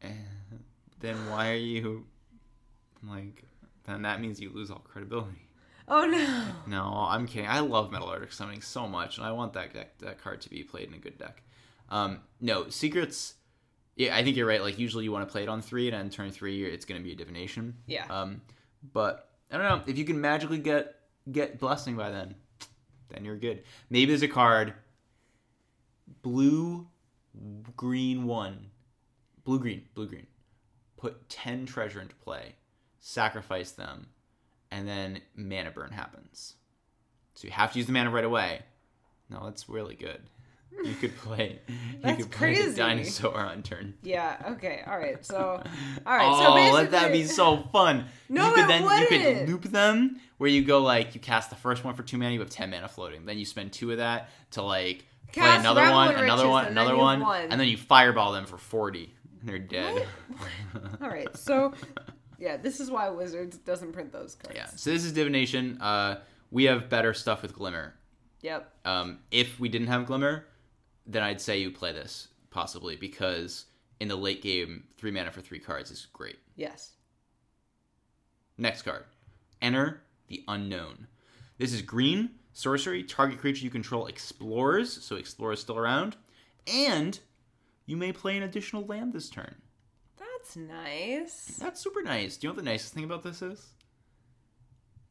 And then why are you like? Then that means you lose all credibility. Oh no! No, I'm kidding. I love Metallurgic Summoning so much, and I want that deck, that card to be played in a good deck. Um, no, Secrets. Yeah, I think you're right. Like usually you want to play it on three, and on turn three it's going to be a divination. Yeah. Um, but I don't know if you can magically get get blessing by then, then you're good. Maybe there's a card. Blue, green one, blue green, blue green. Put ten treasure into play, sacrifice them, and then mana burn happens. So you have to use the mana right away. No, that's really good. You could play. you That's could play crazy. dinosaur on turn. Yeah. Okay. All right. So, all right. oh, so basically, let that be so fun. No, you could it then you wouldn't. could loop them where you go like you cast the first one for two mana, you have ten mana floating. Then you spend two of that to like play another one, another one, another one, won. and then you fireball them for forty. And they're dead. All right. So, yeah, this is why Wizards doesn't print those cards. yeah. So this is divination. Uh, we have better stuff with glimmer. Yep. Um, if we didn't have Glimmer, then I'd say you play this possibly because in the late game, three mana for three cards is great. Yes. Next card, Enter the Unknown. This is green sorcery. Target creature you control explores, so explore is still around, and you may play an additional land this turn. That's nice. That's super nice. Do you know what the nicest thing about this is?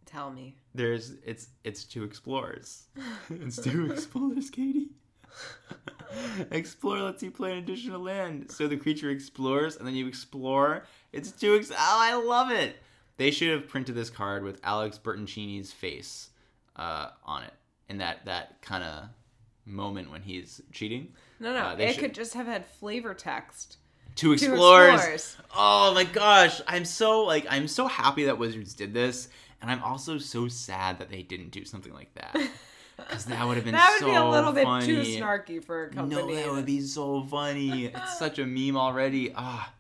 Tell me. There's it's it's two explorers. it's two explorers, Katie. Explore lets you play an additional land. So the creature explores and then you explore. It's two ex- Oh, I love it. They should have printed this card with Alex Bertoncini's face uh, on it. In that that kind of moment when he's cheating. No, no. Uh, they it should- could just have had flavor text. Two explorers. explorers. Oh my gosh, I'm so like I'm so happy that Wizards did this, and I'm also so sad that they didn't do something like that. Because that would have been That would so be a little bit too snarky for a company. No, that would be so funny. It's such a meme already. Ah,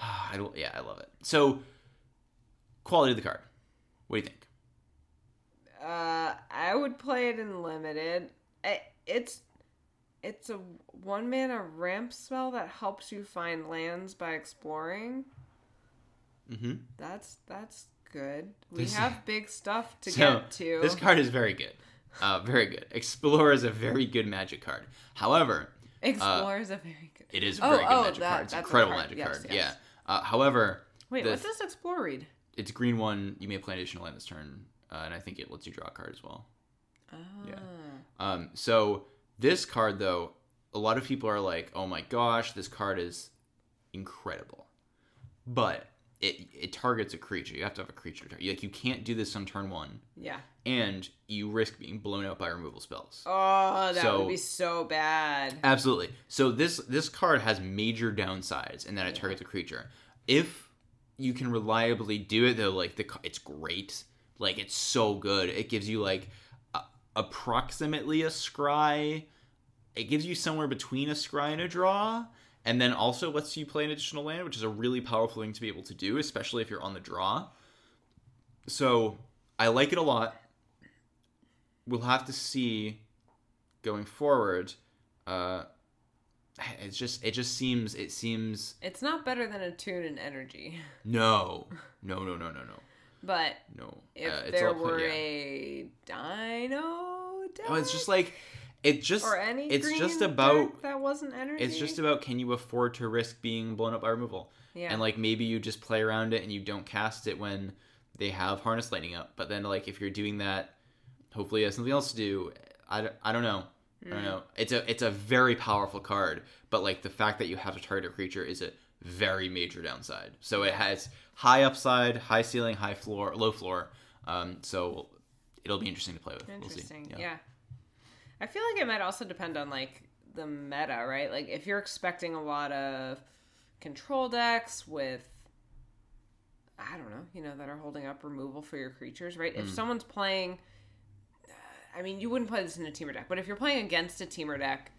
ah, I don't, yeah, I love it. So, quality of the card. What do you think? Uh, I would play it in limited. I, it's it's a one mana ramp spell that helps you find lands by exploring. Mm-hmm. That's that's good. We This- have big stuff to So get to. this card is very good. Uh, very good. Explorer is a very good magic card. However, Explorer is a very good. it is a Oh, very good oh, magic that- card. It's an incredible card. magic Yes, card. yes. Yeah. Uh, however, Wait, what does explore read? it's green one. You may play an additional land this turn, uh, and I think it lets you draw a card as well. Ah. Yeah. Um, so this card, though, a lot of people are like, "Oh my gosh, this card is incredible," but it it targets a creature. You have to have a creature. Tar- like you can't do this on turn one, Yeah. and you risk being blown out by removal spells. Oh, that So- would be so bad. Absolutely. So this this card has major downsides in that it targets a creature. If you can reliably do it though, like the it's great. Like it's so good. It gives you like a, approximately a scry. It gives you somewhere between a scry and a draw, and then also lets you play an additional land, which is a really powerful thing to be able to do, especially if you're on the draw. So I like it a lot. We'll have to see going forward uh, it's just it just seems it seems It's not better than a tune and energy. no no no no no no But no. if Uh, there were yeah. a dino deck, Oh, it's just like it just or any it's just about that wasn't energy. it's just about can you afford to risk being blown up by removal? Yeah. and like maybe you just play around it and you don't cast it when they have harness lightning up. But then like if you're doing that hopefully you have something else to do. I, don't- I don't know. I Hmm. don't know. It's a it's a very powerful card but like the fact that you have to target a creature is a very major downside. So it has high upside high ceiling high floor low floor. Um so it'll be interesting to play with. We'll see. Interesting. yeah. I feel like it might also depend on like the meta, right? Like if you're expecting a lot of control decks with I don't know, you know, that are holding up removal for your creatures, right? Hmm. If someone's playing I mean, you wouldn't play this in a Temur deck, but if you're playing against a Temur deck,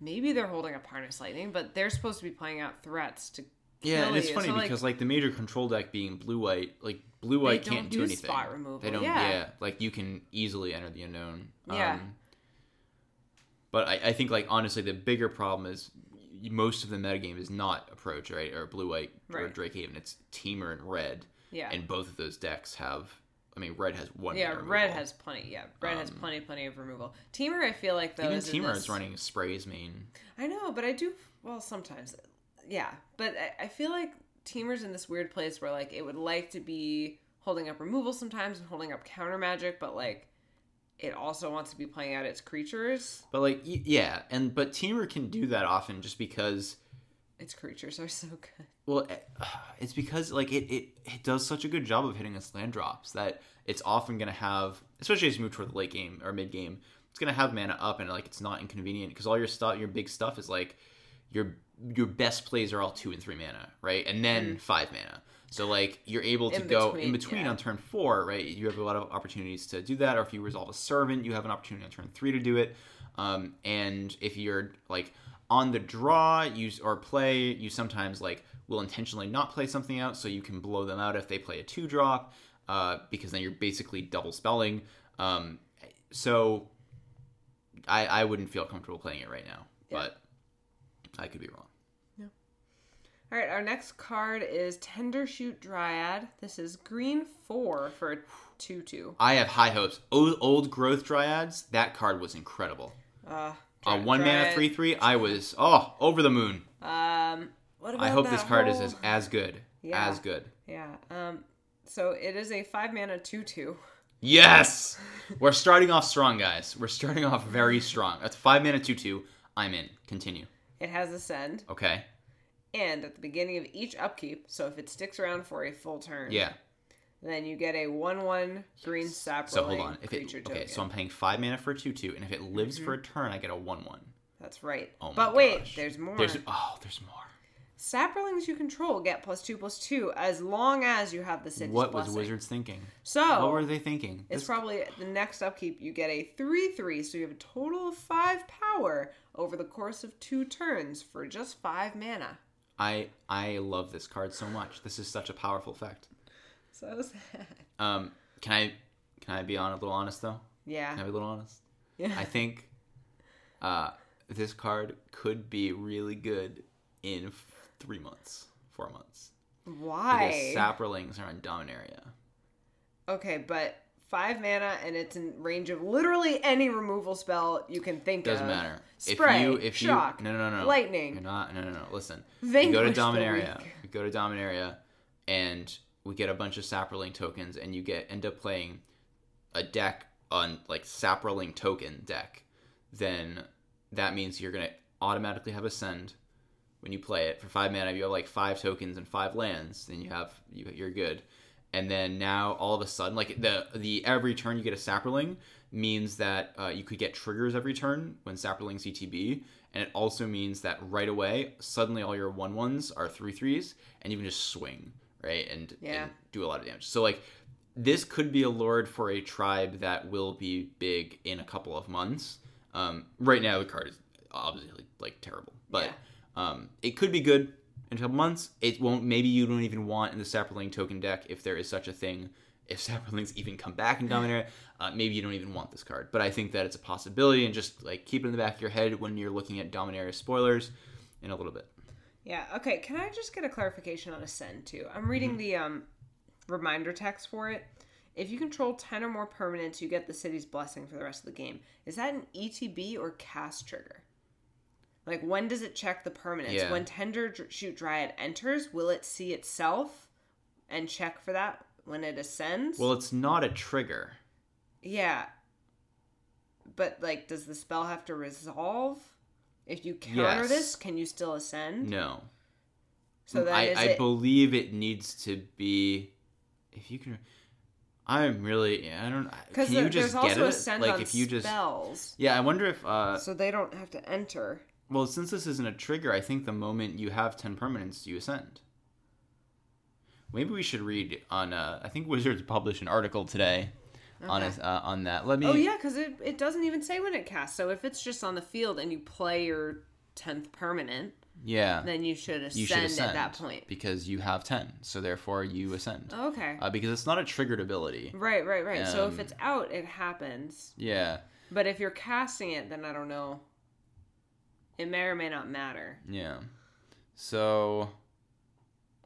maybe they're holding up Harness Lightning, but they're supposed to be playing out threats to Yeah, and it's you. funny So, because like the major control deck being blue white, like blue white can't do do anything. spot removal, They don't. yeah. Yeah. like you can easily enter the unknown. Yeah. Um, but I, I think like honestly, the bigger problem is most of the metagame is not approach right or blue white or Drake Haven. It's Temur and red, yeah. and both of those decks have. I mean, red has one. yeah, red has plenty. Yeah, red has Um, plenty, plenty of removal. Temur, I feel like though Even is Temur this- is running sprays main. I know, but I do. Well, sometimes, yeah. But I, I feel like Temur's in this weird place where like it would like to be holding up removal sometimes and holding up counter magic, but like it also wants to be playing out its creatures. But like, yeah, and but Temur can do that often just because Its creatures are so good. Well, eh, it's because like it, it it does such a good job of hitting its land drops that it's often gonna have, especially as you move toward the late game or mid game, it's gonna have mana up and like it's not inconvenient because all your stuff, your big stuff is like your your best plays are all two and three mana, right, and then five mana. So like you're able to. In go in between, between yeah. on turn four, right? You have a lot of opportunities to do that, or if you resolve a servant, you have an opportunity on turn three to do it. Um, and if you're like on the draw, you or play, you sometimes like will intentionally not play something out, so you can blow them out if they play a two drop, uh, because then you're basically double spelling. Um, so I I wouldn't feel comfortable playing it right now, Yeah. but I could be wrong. All right, our next card is Tender Shoot Dryad. This is green four for a two-two. I have high hopes. Old, old growth dryads. That card was incredible. Uh, A Dry- one mana Dryad- three three. I was oh over the moon. Um, what about I hope this card is as as good Yeah. as good. Yeah. Um. So it is a five mana two-two. Yes, we're starting off strong, guys. We're starting off very strong. That's five mana two two. I'm in. Continue. It has Ascend, Okay. And at the beginning of each upkeep, so if it sticks around for a full turn, Yeah. then you get a one-one green sapling So hold on. If it okay, token. Mm-hmm. so I'm paying five mana for a two two, and if it lives for a turn, I get a one one. That's right. Oh my but wait, gosh. there's more. There's oh, there's more. Saplings you control get plus two plus two as long as you have the city's What was blessing. Wizards thinking? So What were they thinking? it's This- probably the next upkeep you get a three three, so you have a total of five power over the course of two turns for just five mana. I I love this card so much. This is such a powerful effect. So sad. Um, can I can I be on a little honest though? Yeah. Can I be a little honest? Yeah. I think uh, this card could be really good in f- three months, four months. Why? Because Why? Saprolings are in Dominaria. Okay, but five mana and it's in range of literally any removal spell you can think of. Doesn't matter. Spray, if you if shock, you no no no no lightning. You're not no no no. Listen. Vanquish you go to Dominaria. We go to Dominaria, and we get a bunch of Saproling tokens, and you get end up playing a deck on like Saproling token deck. Then that means you're gonna automatically have Ascend when you play it for five mana. You have like five tokens and five lands. Then you have you, you're good. And then now all of a sudden, like the the every turn you get a saproling means that uh, you could get triggers every turn when saproling CTB, and it also means that right away, suddenly all your one ones are three threes, and you can just swing right and, Yeah. and do a lot of damage. So like this could be a lord for a tribe that will be big in a couple of months. Um, right now, the card is obviously like terrible, but um, it could be good in a couple months. It won't. Maybe you don't even want in the Saproling token deck if there is such a thing. if saplings even come back in Dominaria, uh, maybe you don't even want this card. But I think that it's a possibility, and just like keep it in the back of your head when you're looking at Dominaria spoilers in a little bit. Yeah. Okay. Can I just get a clarification on Ascend too? I'm reading Mm-hmm. the um, reminder text for it. If you control ten or more permanents, you get the city's blessing for the rest of the game. Is that an ETB or cast trigger? Like when does it check the permanence? Yeah. When Tender Shoot Dryad enters, will it see itself and check for that when it ascends? Well, it's not a trigger. yeah. But like, does the spell have to resolve? If you counter Yes. this, can you still ascend? No. So then I, is I it believe it needs to be. If you can, I'm really. I don't. Know. Because Can you just there's get also it? ascend like on if you just. spells, Yeah, I wonder if. uh so they don't have to enter. Well, since this isn't a trigger, I think the moment you have ten permanents, you ascend. Maybe we should read on. Uh, I think Wizards published an article today on Okay. it, uh, on that. Let me. Oh yeah, because it, it doesn't even say when it casts. So if it's just on the field and you play your tenth permanent, Yeah. then you should ascend, you should ascend at that point. because you have ten, so therefore you ascend. Okay. Uh, because it's not a triggered ability. right, right, right. so if um, it's out, it happens. Yeah. But if you're casting it, then I don't know. It may or may not matter. Yeah. So,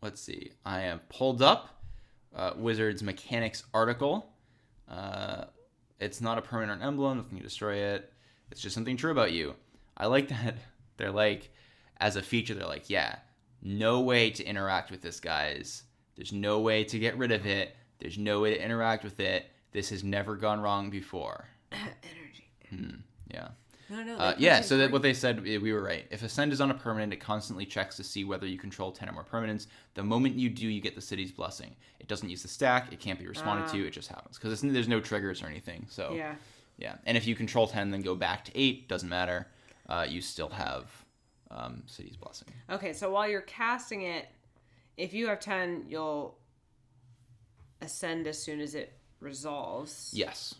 let's see. I have pulled up uh, Wizards Mechanics article. Uh, it's not a permanent emblem. Nothing can destroy it. It's just something true about you. I like that they're like, as a feature, they're like, yeah, no way to interact with this, guys. There's no way to get rid of it. There's no way to interact with it. This has never gone wrong before. Energy. Hmm. Yeah. No, no. Uh, yeah, so that what they said, we were right. If Ascend is on a permanent, it constantly checks to see whether you control 10 or more permanents. The moment you do, you get the city's blessing. It doesn't use the stack, it can't be responded to, it just happens. Because there's no triggers or anything. So, yeah. Yeah. And if you control 10, then go back to 8, doesn't matter. Uh, you still have um, city's blessing. Okay, so while you're casting it, if you have 10, you'll ascend as soon as it resolves. Yes.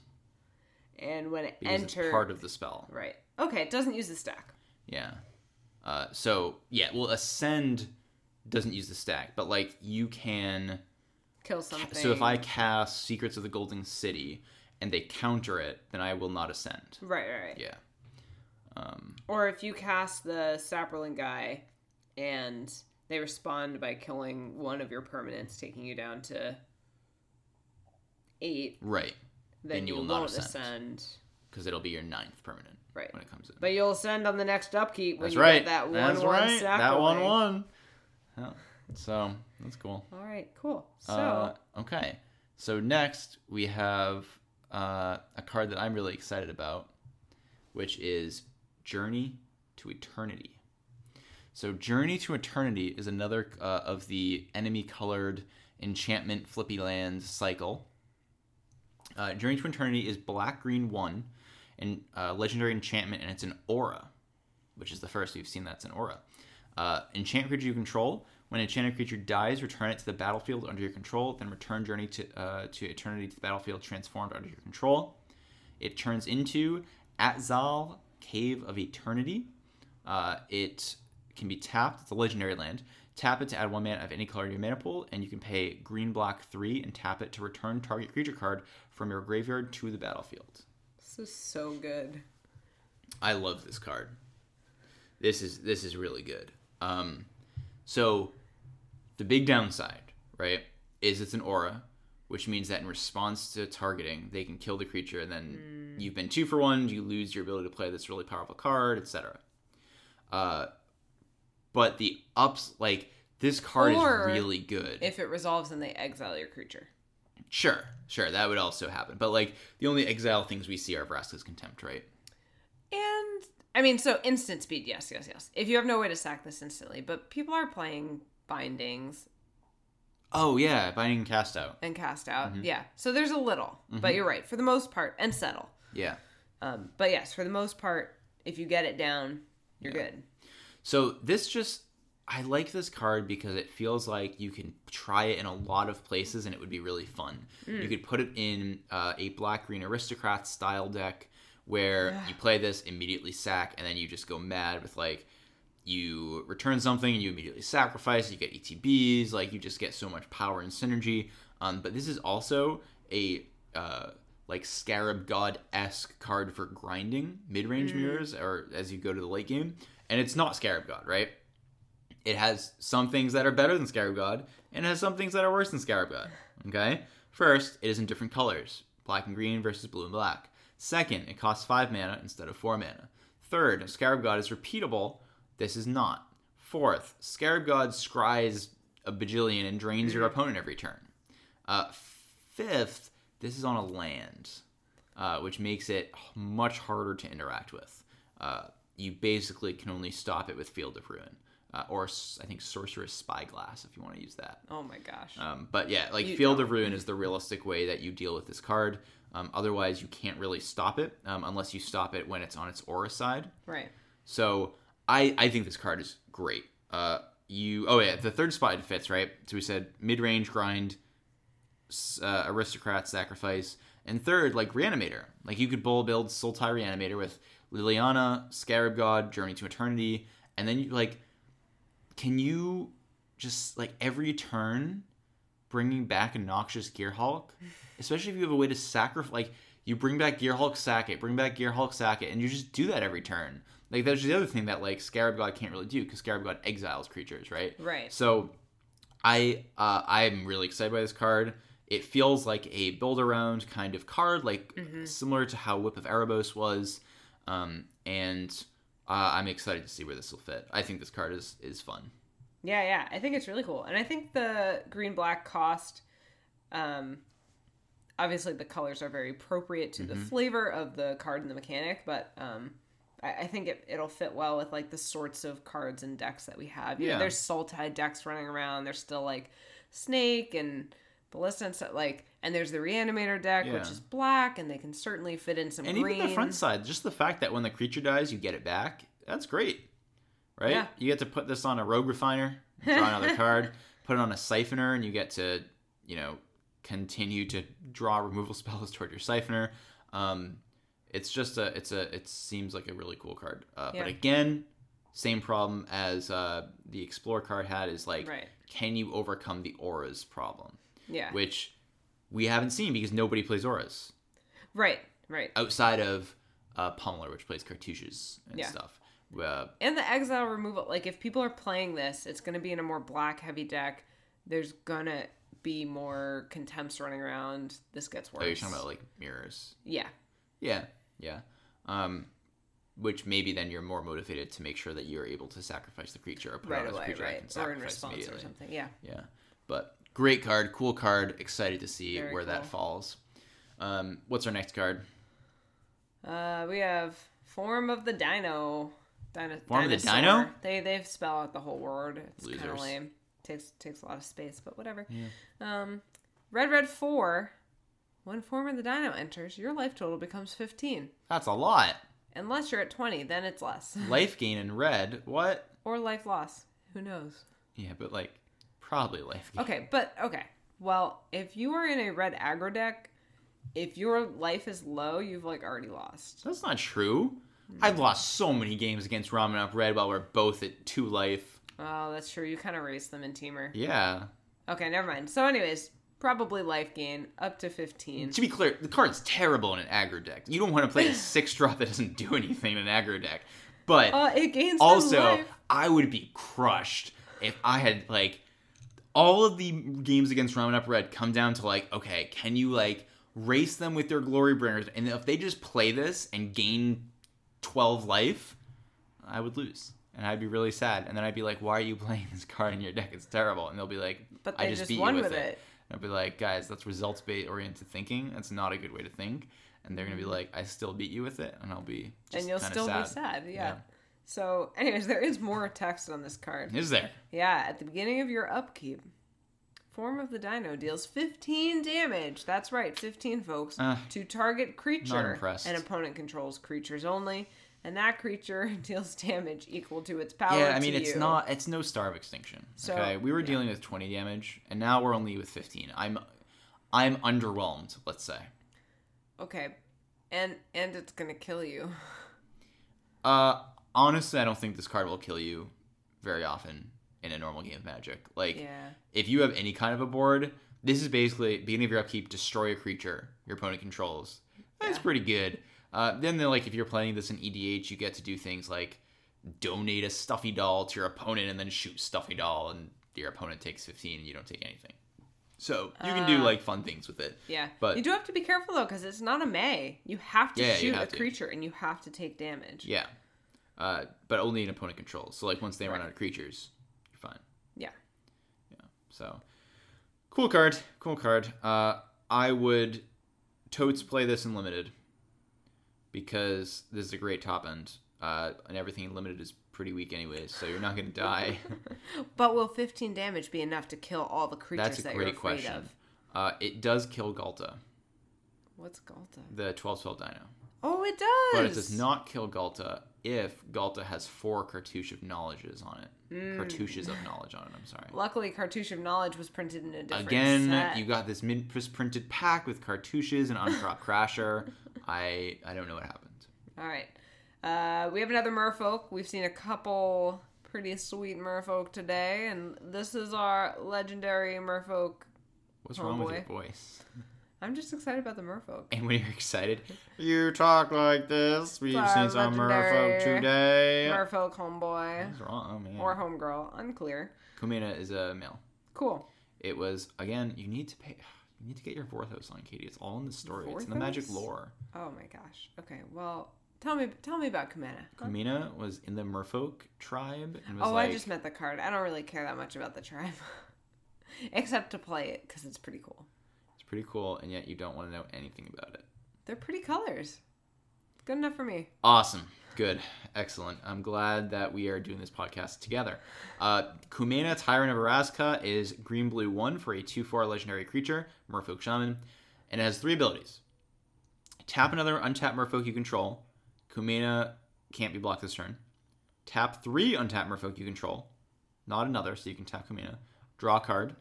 And when it Because enters. it's part of the spell. Right. Okay, it doesn't use the stack. Yeah. Uh, so, yeah, well, Ascend doesn't use the stack, but like you can. Kill something. So if I cast Secrets of the Golden City and they counter it, then I will not ascend. Right, right, right. Yeah. Um, Or if you cast the Saproling guy and they respond by killing one of your permanents, taking you down to eight, right. Then, Then you you, will not ascend. Because it'll be your ninth permanent Right. when it comes in. But you'll ascend on the next upkeep when That's you right. get that one that's one right. That one one. Yeah. So that's cool. All right, cool. So Uh, okay. So next we have uh, a card that I'm really excited about, which is Journey to Eternity. So Journey to Eternity is another uh, of the enemy-colored enchantment flippy lands cycle. Uh, Journey to Eternity is black green one, and uh, legendary enchantment, and it's an aura, which is the first we've seen that's an aura. Uh, enchant creature you control. When an enchanted creature dies, return it to the battlefield under your control. Then return Journey to uh, to Eternity to the battlefield transformed under your control. It turns into Atzal Cave of Eternity. Uh, it can be tapped. It's a legendary land. Tap it to add one mana of any color to your mana pool, and you can pay green black three and tap it to return target creature card from your graveyard to the battlefield. this is so good. I love this card. This is this is really good. Um, so the big downside, right, is it's an aura, which means that in response to targeting, they can kill the creature, and then you've been two for one. You lose your ability to play this really powerful card, etc. Uh, but the ups, like this card Or is really good. If it resolves and they exile your creature. sure, sure, that would also happen. But like the only exile things we see are Vraska's contempt, right? And I mean, so instant speed, yes, yes, yes. If you have no way to sack this instantly, but people are playing bindings Oh yeah, binding and cast out. and cast out. Mm-hmm. Yeah. So there's a little, but you're right. For the most part, and settle. Yeah. Um, but yes, for the most part, if you get it down, you're good. So this just I like this card because it feels like you can try it in a lot of places and it would be really fun. You could put it in uh, a black green aristocrat style deck where you play this immediately sack and then you just go mad with like you return something and you immediately sacrifice you get etbs like you just get so much power and synergy. Um, but this is also a uh, like Scarab God esque card for grinding mid range mirrors or as you go to the late game, and it's not Scarab God, right? It has some things that are better than Scarab God, and it has some things that are worse than Scarab God. Okay? First, it is in different colors black and green versus blue and black. Second, it costs 5 mana instead of 4 mana. Third, Scarab God is repeatable. This is not. Fourth, Scarab God scries a bajillion and drains your opponent every turn. Uh, fifth, this is on a land, uh, which makes it much harder to interact with. Uh, you basically can only stop it with Field of Ruin. Uh, or I think Sorcerer's Spyglass if you want to use that. Oh my gosh. Um, but yeah, like You Field don't. of Ruin is the realistic way that you deal with this card. Um, otherwise, you can't really stop it um, unless you stop it when it's on its aura side. right. So I I think this card is great. Uh, you oh yeah, the third spot it fits right. So we said mid range grind, uh, aristocrat sacrifice, and third like reanimator. Like you could bull build Sultai reanimator with Liliana, Scarab God, Journey to Eternity, and then you like, can you just like every turn bringing back a noxious gearhulk, especially if you have a way to sacrifice like. You bring back Gearhulk, sack it. Bring back Gearhulk, sack it, and you just do that every turn. Like that's the other thing that like Scarab God can't really do because Scarab God exiles creatures, right? Right. So, I uh, I'm really excited by this card. It feels like a build around kind of card, like similar to how Whip of Erebos was, um, and uh, I'm excited to see where this will fit. I think this card is is fun. Yeah, yeah. I think it's really cool. And I think the green black cost um obviously the colors are very appropriate to the Mm-hmm. flavor of the card and the mechanic, but um I, I think it, it'll fit well with like the sorts of cards and decks that we have. You know, Yeah. there's Sultai decks running around. There's still like Snake and Ballista and stuff like and there's the Reanimator deck, which is black, and they can certainly fit in some And green. even the front side, just the fact that when the creature dies, you get it back. That's great, right? Yeah. You get to put this on a rogue refiner, draw another card, put it on a siphoner, and you get to, you know, continue to draw removal spells toward your siphoner. Um, it's just a, it's a, it seems like a really cool card. Uh, Yeah. But again, same problem as uh, the explore card had is like, Right. can you overcome the auras problem, Yeah. which we haven't seen because nobody plays auras Right. Right. outside of uh, Pummeler, which plays cartouches and Yeah. stuff. Uh, And the exile removal, like if people are playing this, it's going to be in a more black heavy deck. There's gonna be more contempts running around. This gets worse. oh, you're talking about like mirrors. yeah, Yeah, yeah. Um, which maybe then you're more motivated to make sure that you're able to sacrifice the creature or put right out away, creature right, can or in response or something. Yeah, Yeah, but great card, cool card. Excited to see Very where that falls. Um, what's our next card? uh, we have form of the dino. Dino Form of the dino? They they spell out the whole word. It's kind of lame. Takes takes a lot of space, but whatever. Um, red red four. When form of the dino enters, your life total becomes fifteen. That's a lot. Unless you're at twenty, then it's less. Life gain in red. What? or life loss. Who knows? Yeah, but like probably life gain. Okay, but okay. Well, if you are in a red aggro deck, if your life is low, you've like already lost. That's not true. I've lost so many games against Ramunap Red while we're both at two life. Oh, that's true. You kind of raised them in Temur. Yeah. Okay, never mind. So, anyways, probably life gain up to 15. To be clear, the card's terrible in an aggro deck. You don't want to play a six drop that doesn't do anything in an aggro deck. But Uh, it gains also. I would be crushed if I had like all of the games against Ramunap Red come down to like, okay, can you like race them with their Glorybringers? And if they just play this and gain twelve life, I would lose. And I'd be really sad. And then I'd be like, why are you playing this card in your deck? It's terrible. And they'll be like, But I just, just beat won you with, with it. it. And I'd be like, guys, that's results based oriented thinking. That's not a good way to think. And they're gonna be like, I still beat you with it, and I'll be just Mm-hmm. and you'll still sad. be sad. Yeah. Yeah. So, anyways, there is more text on this card. Is there? Yeah, at the beginning of your upkeep, Form of the Dino deals 15 damage. That's right, 15, folks. Uh, to target creature. An opponent controls creatures only, and that creature deals damage equal to its power. Yeah, I mean it's you. not it's no star of extinction. So, okay, we were yeah. dealing with twenty damage, and now we're only with fifteen. I'm I'm underwhelmed. Let's say. Okay, and and it's gonna kill you. Uh, honestly, I don't think this card will kill you very often in a normal game of Magic. Like, Yeah. if you have any kind of a board this is basically beginning of your upkeep, destroy a creature your opponent controls. That's Yeah. pretty good. Uh, then, they're like if you're playing this in EDH, you get to do things like donate a stuffy doll to your opponent and then shoot stuffy doll, and your opponent takes 15 and you don't take anything. So you can do Ah. like fun things with it. Yeah, But- you do have to be careful though, because it's not a May. You have to Yeah, shoot a to. creature, and you have to take damage. Yeah, uh, but only an opponent controls. So like once they run out of creatures, you're fine. Yeah. Yeah. So, cool card, cool card. Uh, I would totes play this in limited because this is a great top end, uh, and everything in limited is pretty weak anyways. So you're not gonna die. But will 15 damage be enough to kill all the creatures That's a that you're great afraid question. of? Uh, it does kill Ghalta, What's Ghalta? the 12-12 dino, Oh, it does. but it does not kill Ghalta if Ghalta has four cartouche of knowledges on it. Mm. Cartouches of knowledge on it. I'm sorry. Luckily, Cartouche of Knowledge was printed in a different Again, set. you got this printed pack with cartouches and Ahn-Crop Crasher. I I don't know what happened. All right. Uh, we have another merfolk. We've seen a couple pretty sweet merfolk today, and this is our legendary merfolk. What's Oh, wrong with your voice? I'm just excited about the merfolk. And when you're excited, you talk like this. We've seen some merfolk today. Merfolk homeboy What's wrong? Man. or homegirl, unclear. Kumena is a male. Cool. It was again. You need to pay. You need to get your Vorthos on, Katie. It's all in the story. It's in the magic lore. Oh my gosh. Okay. Well, tell me, tell me about Kumena. Kumena was in the Merfolk tribe and was Oh, like, I just met the card. I don't really care that much about the tribe, except to play it because it's pretty cool. Pretty cool, and yet you don't want to know anything about it. They're pretty colors. Good enough for me. Awesome. Good. Excellent. I'm glad that we are doing this podcast together. Uh, Kumena, Tyrant of Orazca, is green blue 1 for a 2 4 legendary creature, Merfolk Shaman, and it has three abilities. Tap another untapped Merfolk you control. Kumena can't be blocked this turn. Tap three untapped Merfolk you control, not another, so you can tap Kumena. Draw a card.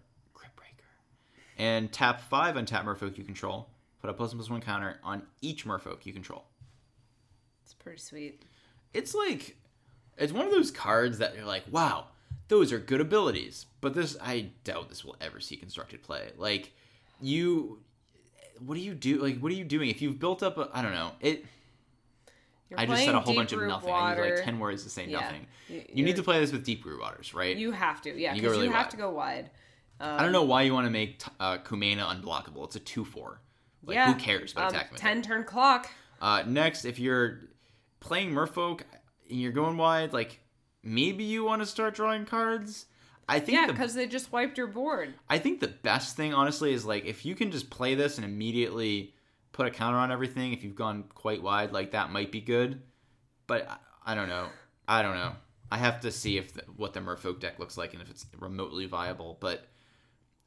And tap five untapped Merfolk you control. Put a plus one plus one counter on each Merfolk you control It's pretty sweet. it's like it's one of those cards that you're like, wow, those are good abilities. But this I doubt this will ever see constructed play. Like you what do you do like what are you doing if you've built up a I don't know. It You're I just said a whole bunch of nothing. I Water. used like 10 words to say Yeah. nothing. You- You need to play this with Deeproot Waters, right? You have to, yeah, You because you, have wide. to go wide. Um, I don't know why you want to make t- uh, Kumena unblockable. It's a 2-4. Like yeah. who cares about um, attack? Ten turn clock. Uh, next, if you're playing Merfolk and you're going wide, like maybe you want to start drawing cards. I think Yeah, the because they just wiped your board. I think the best thing, honestly, is like if you can just play this and immediately put a counter on everything. If you've gone quite wide, like that might be good. But I, I don't know. I don't know. I have to see if the, what the Merfolk deck looks like and if it's remotely viable. But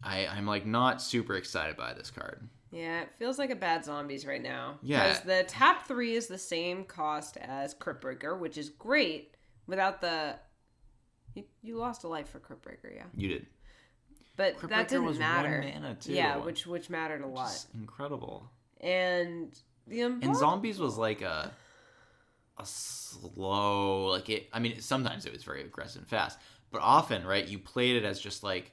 I, I'm like not super excited by this card. Yeah, it feels like a bad zombies right now. Yeah. Because the tap three is the same cost as Cryptbreaker, which is great without the. You, you lost a life for Cryptbreaker, yeah. You did. But Crypt that didn't was one matter. mana, too. Yeah, which which mattered a lot. Just incredible. And the And zombies was like a a slow like it I mean sometimes it was very aggressive and fast. But often, right, you played it as just like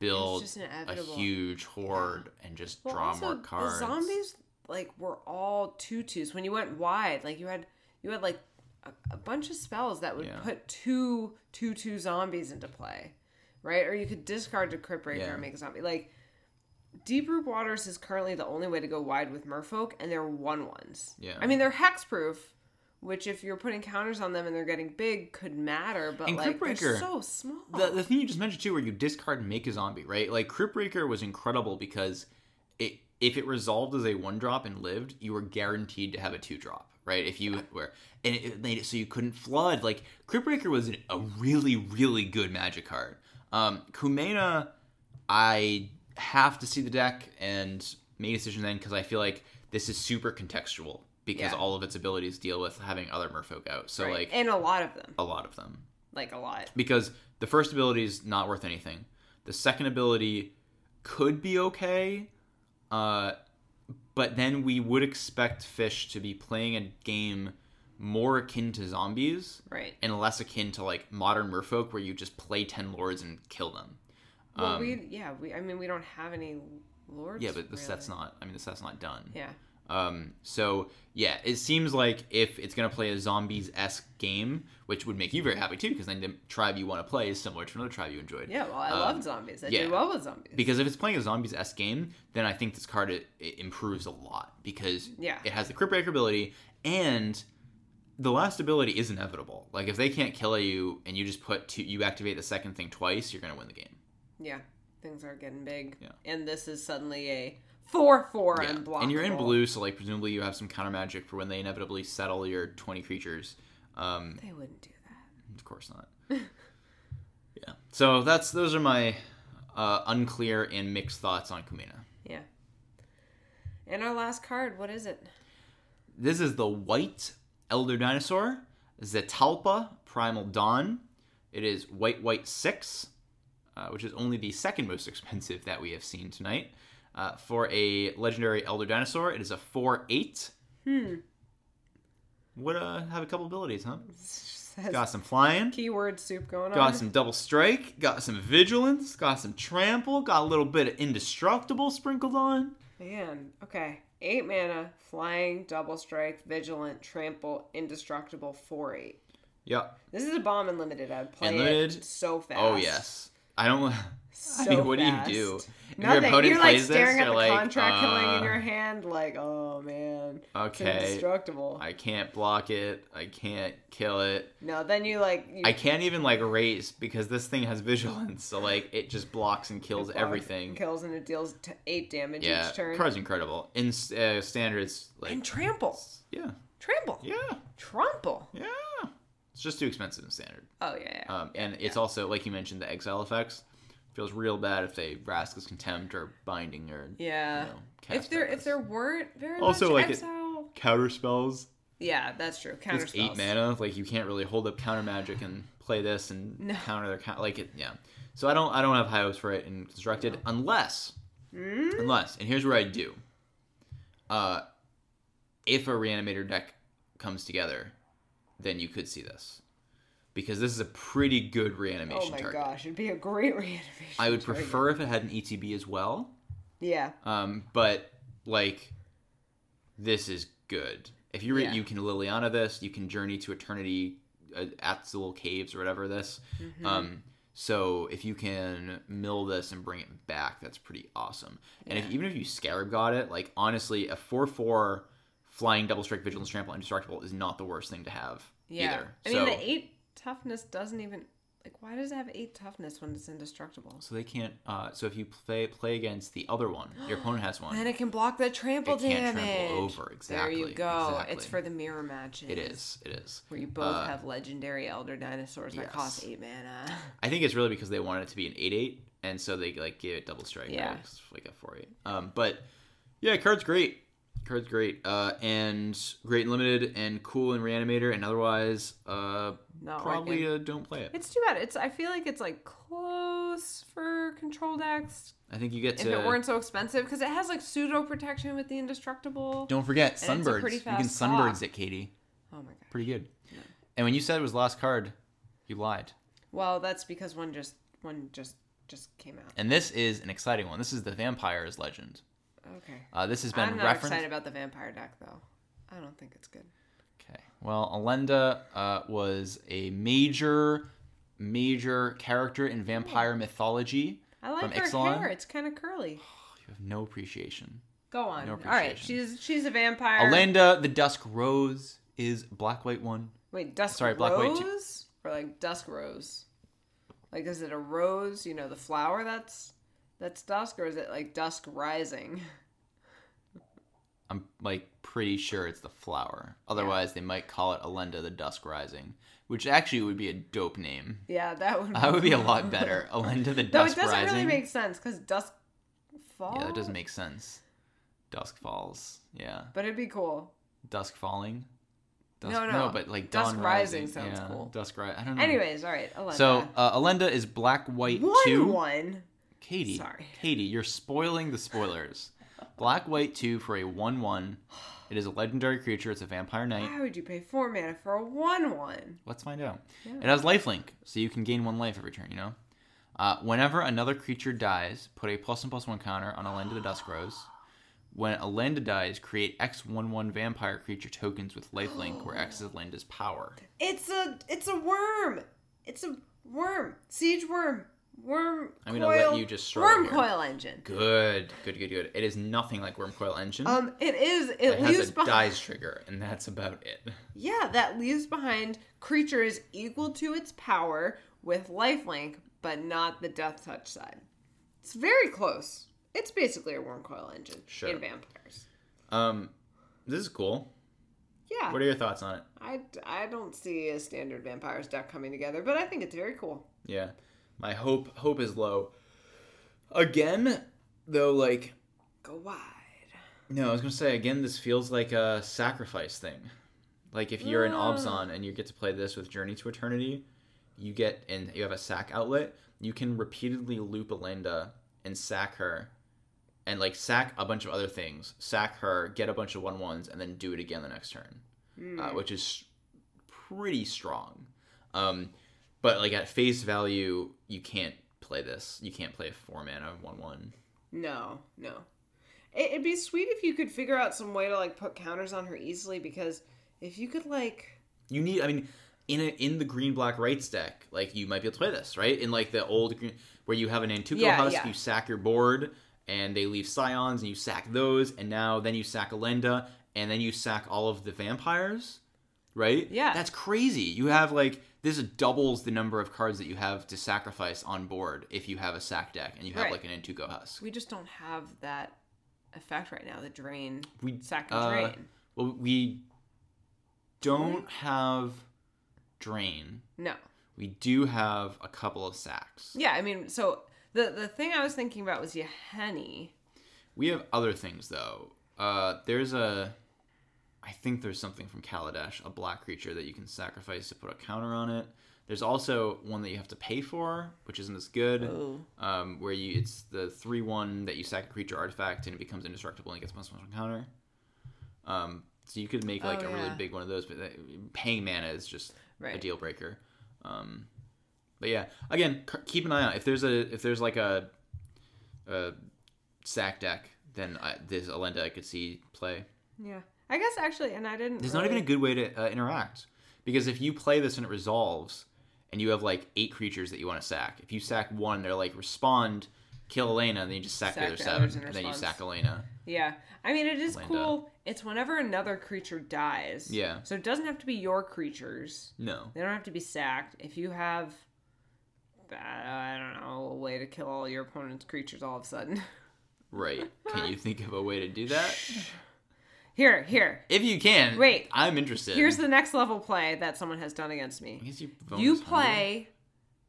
build a huge horde and just Well, draw more cards. The zombies like were all tutus. When you went wide, like you had you had like a, a bunch of spells that would Yeah. put two two two zombies into play, right? Or you could discard to Cryptbreaker Yeah. and make a zombie. Like Deeproot Waters is currently the only way to go wide with Merfolk, and they're one ones. Yeah. I mean they're hexproof. Which, if you're putting counters on them and they're getting big, could matter. But And like, they're so small. the, the thing you just mentioned too, where you discard and make a zombie, right? Like Cryptbreaker was incredible because it if it resolved as a one drop and lived, you were guaranteed to have a two drop, right? If you were and it made it so you couldn't flood. Like Cryptbreaker was a really really good magic card. Um, Kumena, I have to see the deck and make a decision then because I feel like this is super contextual because Yeah. all of its abilities deal with having other Merfolk out. So Right. like and a lot of them, a lot of them like a lot. because the first ability is not worth anything. The second ability could be okay, uh, but then we would expect Fish to be playing a game more akin to zombies Right. and less akin to like modern Merfolk, where you just play ten lords and kill them. Well, Um, we yeah we I mean we don't have any lords. yeah, but the really. set's not. I mean, the set's not done. Yeah. Um, so yeah, it seems like if it's gonna play a zombies esque game, which would make you very happy too, because then the tribe you want to play is similar to another tribe you enjoyed. Yeah. Well, I Um, love zombies. I yeah. do well with zombies. Because if it's playing a zombies esque game, then I think this card it, it improves a lot because Yeah. it has the Cryptbreaker ability and the last ability is inevitable. Like if they can't kill you and you just put two, you activate the second thing twice, you're gonna win the game. yeah. Things are getting big. Yeah. And this is suddenly a four four Yeah. unblockable. And you're in blue, so like presumably you have some counter magic for when they inevitably settle your 20 creatures. Um, They wouldn't do that. Of course not. yeah. So that's those are my uh, unclear and mixed thoughts on Kumena. Yeah. And our last card, what is it? This is the white Elder Dinosaur, Zetalpa Primal Dawn. It is white white six, uh, which is only the second most expensive that we have seen tonight. Uh, for a legendary Elder Dinosaur, it is a four eight. Hmm. Would uh, have a couple abilities, huh? Got some flying. keyword soup going Got on. Got some double strike, got some vigilance, got some trample, got a little bit of indestructible sprinkled on. Man, okay. Eight mana, flying, double strike, vigilant, trample, indestructible, four eight. Yep. This is a bomb unlimited. I'd play Unlimited? it so fast. Oh yes. I don't. So I mean, what fast. do you do? If your Nothing. opponent You're like plays this, staring at the like, contract killing in uh, your hand, like, oh man, it's Okay. indestructible. I can't block it. I can't kill it. no, then you like you I can't even like race because this thing has vigilance. So like it just blocks and kills block, everything. kills and it deals t- eight damage Yeah, each turn. card's incredible. In uh, standards, like and trample, yeah, trample, yeah, trample. yeah. It's just too expensive in standard. Oh yeah, yeah. Um, and it's also like you mentioned the exile effects. Feels real bad if they Vraska's contempt or binding or yeah. you know, if there if there weren't very Also, much like, it- exile, counter spells. yeah, that's true. Counter It's eight mana. Like you can't really hold up counter magic and play this and No. counter their count. Like it, yeah. So I don't I don't have high hopes for it in constructed unless Mm? unless and here's where I do. Uh, if a reanimator deck comes together, then you could see this, because this is a pretty good reanimation Oh my target. gosh, it'd be a great reanimation. I would target. prefer if it had an ETB as well. Yeah, Um, but like, this is good. If you re- Yeah. you can Liliana this, you can Journey to Eternity uh, at the little caves or whatever this. Mm-hmm. Um, so if you can mill this and bring it back, that's pretty awesome. And if even if you Scarab got it, like honestly, a four four flying double strike vigilance trample indestructible is not the worst thing to have yeah. either. I so, mean, the eight toughness doesn't even like. Why does it have eight toughness when it's indestructible? so they can't. Uh, so if you play play against the other one, your opponent has one. Then it can block the trample It can't damage. trample over, exactly, There you go. exactly. It's for the mirror matches. It is. It is. Where you both Uh, have legendary elder dinosaurs that yes. cost eight mana. I think it's really because they wanted it to be an eight eight, and so they like gave it double strike. Yeah. right? It's like a four eight. Um, but yeah, card's great. Card's great. Uh, and great in limited and cool in reanimator, and otherwise, uh, Not probably uh, don't play it. It's too bad. It's. I feel like it's like close for control decks I think you get if it weren't so expensive because it has like pseudo protection with the indestructible. don't forget sunbirds. You can sunbirds it, Katie. Oh my god. Pretty good. And when you said it was last card, you lied. Well, that's because one just one just just came out. And this is an exciting one. This is the Vampire's Legend. Okay. Uh, this has been I'm not referenced. excited about the vampire deck though. I don't think it's good. Okay. Well, Elenda uh, was a major, major character in vampire mythology. I like From her Ixalan? hair. It's kind of curly. You have no appreciation. Go on. No appreciation. All right. She's she's a vampire. Elenda, the Dusk Rose, is black white one. Wait, dusk Sorry, Black White two- or like dusk rose? Like, is it a rose? You know, the flower that's that's dusk, or is it like dusk rising? I'm like pretty sure it's the flower. Otherwise, they might call it Elenda, the Dusk Rising, which actually would be a dope name. Yeah, that would. That would be a lot better. Elenda, the Dusk. No, it doesn't Rising. really make sense because dusk falls. yeah, that doesn't make sense. Dusk falls. Yeah, But it'd be cool. dusk falling. Dusk, No, no. but like Dusk dawn Rising rising. sounds yeah, cool. Dusk rising. I don't know. Anyways, all right. Elenda. So uh, Elenda is black white one two. one. Katie, Sorry. Katie, you're spoiling the spoilers. black white two for a one one. It is a legendary creature. It's a vampire knight. Why would you pay four mana for a one one? Let's find out. Yeah. It has lifelink, so you can gain one life every turn. You know. Uh, whenever another creature dies, put a plus and plus one counter on a land of the Dusk Rose. When a land dies, create X one one vampire creature tokens with lifelink, where X is Landa's power. It's a it's a worm. It's a worm. Siege worm. Worm. I'm gonna let coil- you just Worm coil engine. Good, good, good, good. It is nothing like worm coil Engine. Um, it is. It, it leaves has a behind. dies trigger, and that's about it. Yeah, that leaves behind creatures equal to its power with lifelink, but not the death touch side. It's very close. It's basically a worm coil engine Sure. in vampires. Um, this is cool. Yeah, What are your thoughts on it? I, I don't see a standard vampires deck coming together, but I think it's very cool. Yeah, my hope hope is low. Again, though, like Go wide. no, I was gonna say again, this feels like a sacrifice thing. Like if you're an Ah. Abzan and you get to play this with Journey to Eternity, you get and you have a sack outlet. You can repeatedly loop Elenda and sack her, and like sack a bunch of other things. Sack her, get a bunch of one ones, and then do it again the next turn. uh, which is pretty strong. Um, but like at face value, you can't play this. You can't play a four mana one one. No, no. It, it'd be sweet if you could figure out some way to like put counters on her easily because if you could like You need. I mean, in a, in the green black rights deck, like you might be able to play this right in like the old green where you have an Nantuko Yeah, husk, yeah. you sack your board. And they leave scions, and you sack those, and now then you sack Elenda, and then you sack all of the vampires, right? Yeah. that's crazy. You have like this doubles the number of cards that you have to sacrifice on board if you have a sack deck and you have Right. like an Nantuko husk. we just don't have that effect right now. The drain, We sack and uh, drain. Well, we don't have drain. No. We do have a couple of sacks. Yeah, I mean, so the the thing I was thinking about was Yahenni. We have other things though. Uh, there's a, I think there's something from Kaladesh, a black creature that you can sacrifice to put a counter on it. There's also one that you have to pay for, which isn't as good. Oh. Um, where you it's the three one that you sack a creature artifact and it becomes indestructible and gets plus one counter. Um, so you could make like Oh, a really big one of those, but that, paying mana is just a deal breaker. Um, but yeah, again, c- keep an eye out if there's a if there's like a, a sack deck, then I, this Elenda I could see play. Yeah. I guess actually, and I didn't. There's not even a good way to uh, interact because if you play this and it resolves, and you have like eight creatures that you want to sack, if you sack one, they're like respond, kill Elena, and then you just sack, Sack the other the seven, and then you sack Elena. Yeah. I mean, it is cool. It's whenever another creature dies. Yeah. So it doesn't have to be your creatures. No. They don't have to be sacked. If you have, uh, I don't know, a way to kill all your opponent's creatures all of a sudden. Right. Can you think of a way to do that? Here, here. If you can, Wait. I'm interested. Here's the next level play that someone has done against I me. guess you. You play,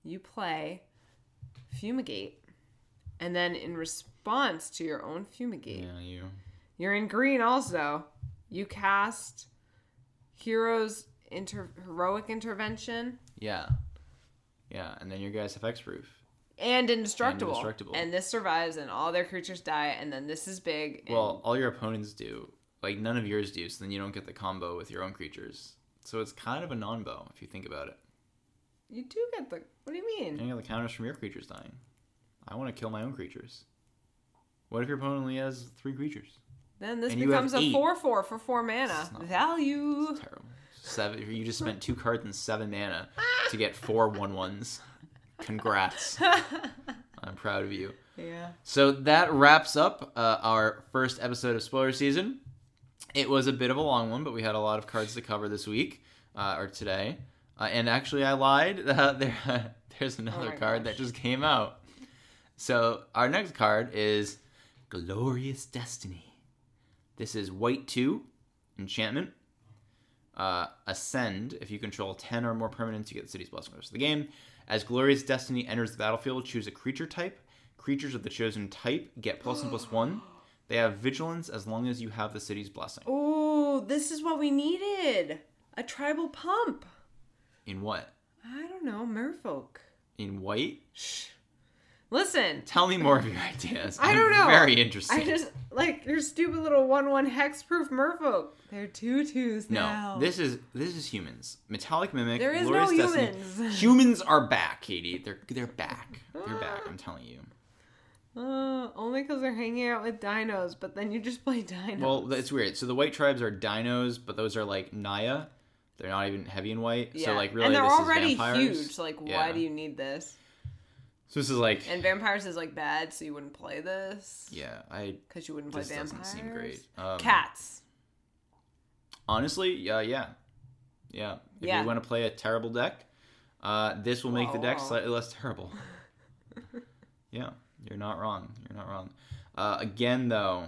you play, fumigate, and then in response to your own fumigate. Yeah, you. you're in green also. You cast heroes inter heroic intervention Yeah. Yeah, and then your guys have hexproof. and indestructible. indestructible. And this survives, and all their creatures die, and then this is big. and- Well, all your opponents do. Like none of yours do, so then you don't get the combo with your own creatures. So it's kind of a non-bow if you think about it. you do get the. What do you mean? You get the counters from your creatures dying. I want to kill my own creatures. What if your opponent only has three creatures? Then this And becomes a eight. four four for four mana not- value. Terrible. Seven. You just spent two cards and seven mana to get four one ones. Congrats. I'm proud of you. Yeah. So that wraps up uh, our first episode of spoiler season. It was a bit of a long one, but we had a lot of cards to cover this week uh, or today. Uh, and actually, I lied. Uh, there, there's another Oh card gosh. that just came out. So our next card is Glorious Destiny. This is white two enchantment. Uh, ascend. If you control ten or more permanents, you get the city's blessing for the rest of the game. As Glorious Destiny enters the battlefield, choose a creature type. Creatures of the chosen type get plus one plus one. They have vigilance as long as you have the city's blessing. Oh, this is what we needed. A tribal pump. In what? I don't know, merfolk. In white? Shh. Listen, Tell me more of your ideas. I don't know. Very interesting. I just like your stupid little one-one hex-proof merfolk. They're tutus no, now. this is this is humans. Metallic mimic. There is Glorious no Destiny. humans. Humans are back, Katie. They're they're back. They're back. I'm telling you. Uh, only because they're hanging out with dinos, but then you just play dinos. Well, that's weird. So the white tribes are dinos, but those are like Naya. They're not even heavy and white. So like really, and they're already huge. Like, Yeah. why do you need this? So this is like, And vampires is like bad, so you wouldn't play this. yeah, I Because you wouldn't play this vampires. doesn't seem great. Um, Cats. Honestly, yeah, yeah, yeah. If Yeah. you want to play a terrible deck, uh, this will make the deck Whoa. slightly less terrible. yeah, you're not wrong. You're not wrong. Uh, again, though,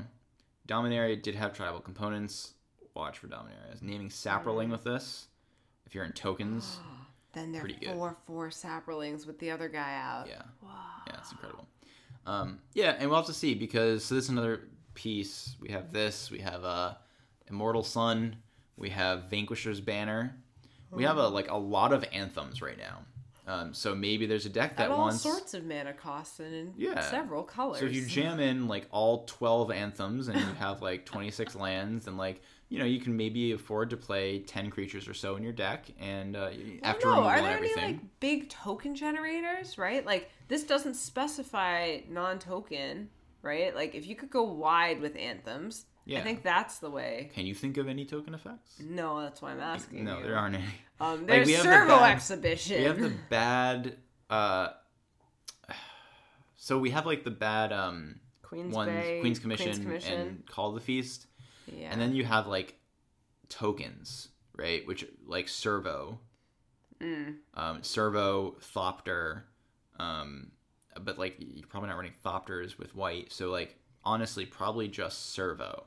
Dominaria did have tribal components. Watch for Dominaria. Naming Saproling with this, if you're in tokens, Then they're pretty good. four four saprolings with the other guy out. yeah. Wow. Yeah, it's incredible. Um, yeah, and we'll have to see because so this is another piece. We have this. We have uh, Immortal Sun. We have Vanquisher's Banner. We have a like a lot of anthems right now. Um, so maybe there's a deck that At all wants. sorts of mana costs and in Yeah. several colors. So if you jam in like all twelve anthems and you have like twenty six lands, then like you know you can maybe afford to play ten creatures or so in your deck, and uh, after no, are there everything. any like big token generators? Right, like this doesn't specify non-token, right? Like if you could go wide with anthems, Yeah. I think that's the way. Can you think of any token effects? No, that's why I'm asking. No, you. there aren't any. Um, there's we have the servo bad- exhibition. We have the bad. Uh, so we have like the bad um Queen's ones, Bay, Queen's Commission, Queen's Commission. and Call of the Feast, yeah. and then you have like tokens, right? Which like Servo, Mm. um, Servo, Thopter, um, but like you're probably not running Thopters with white. So like honestly, probably just Servo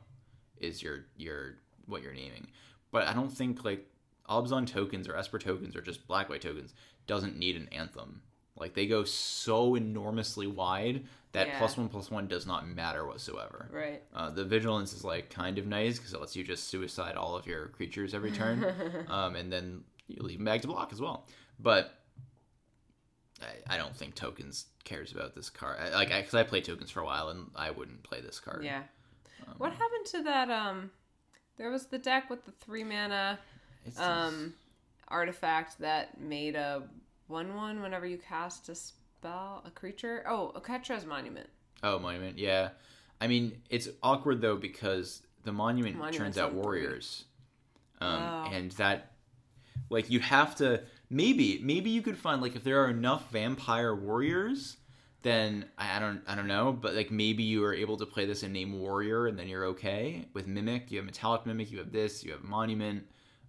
is your your what you're naming. But I don't think like Obzon tokens or Esper tokens or just black white tokens doesn't need an anthem. Like they go so enormously wide that Yeah. plus one plus one does not matter whatsoever. right. Uh, the vigilance is like kind of nice because it lets you just suicide all of your creatures every turn, um, and then you leave them back to block as well. But I, I don't think tokens cares about this card. I, like because I, played tokens for a while and I wouldn't play this card. Yeah. What happened to that? Um, there was the deck with the three mana It's um artifact that made a one-one whenever you cast a spell, a creature. Oh, Oketra's Monument. oh monument. Yeah, I mean it's awkward though because the monument turns out warriors, um, Oh. and that like you have to maybe maybe you could find like if there are enough vampire warriors then I I don't I don't know, but like maybe you are able to play this in name warrior and then you're okay with mimic. You have metallic mimic, you have this, you have monument,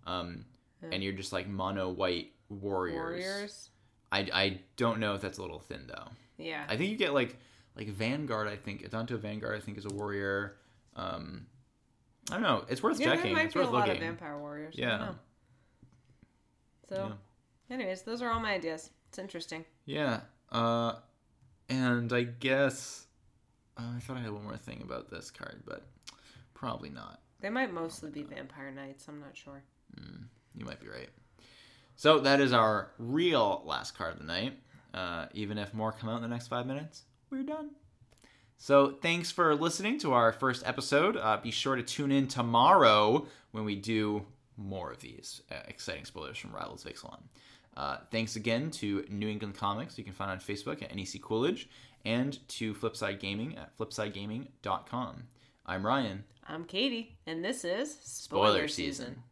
um, and you're just like mono white warriors. Warriors. I, I don't know if that's a little thin though. Yeah. I think you get like like Vanguard. I think Adanto Vanguard. I think is a warrior. Um, I don't know. It's worth yeah, checking. there might It's be a worth lot looking. of vampire warriors. Yeah. So, anyways, those are all my ideas. It's interesting. Yeah. Uh, and I guess uh, I thought I had one more thing about this card, but probably not. They might mostly be vampire knights. I'm not sure. You might be right. So that is our real last card of the night. Uh, even if more come out in the next five minutes, we're done. So thanks for listening to our first episode. Uh, be sure to tune in tomorrow when we do more of these uh, exciting spoilers from Rivals of Ixalan. Uh, thanks again to New England Comics, you can find on Facebook at NEC Coolidge, and to Flipside Gaming at flipsidegaming.com. I'm Ryan. I'm Katie, and this is Spoiler season.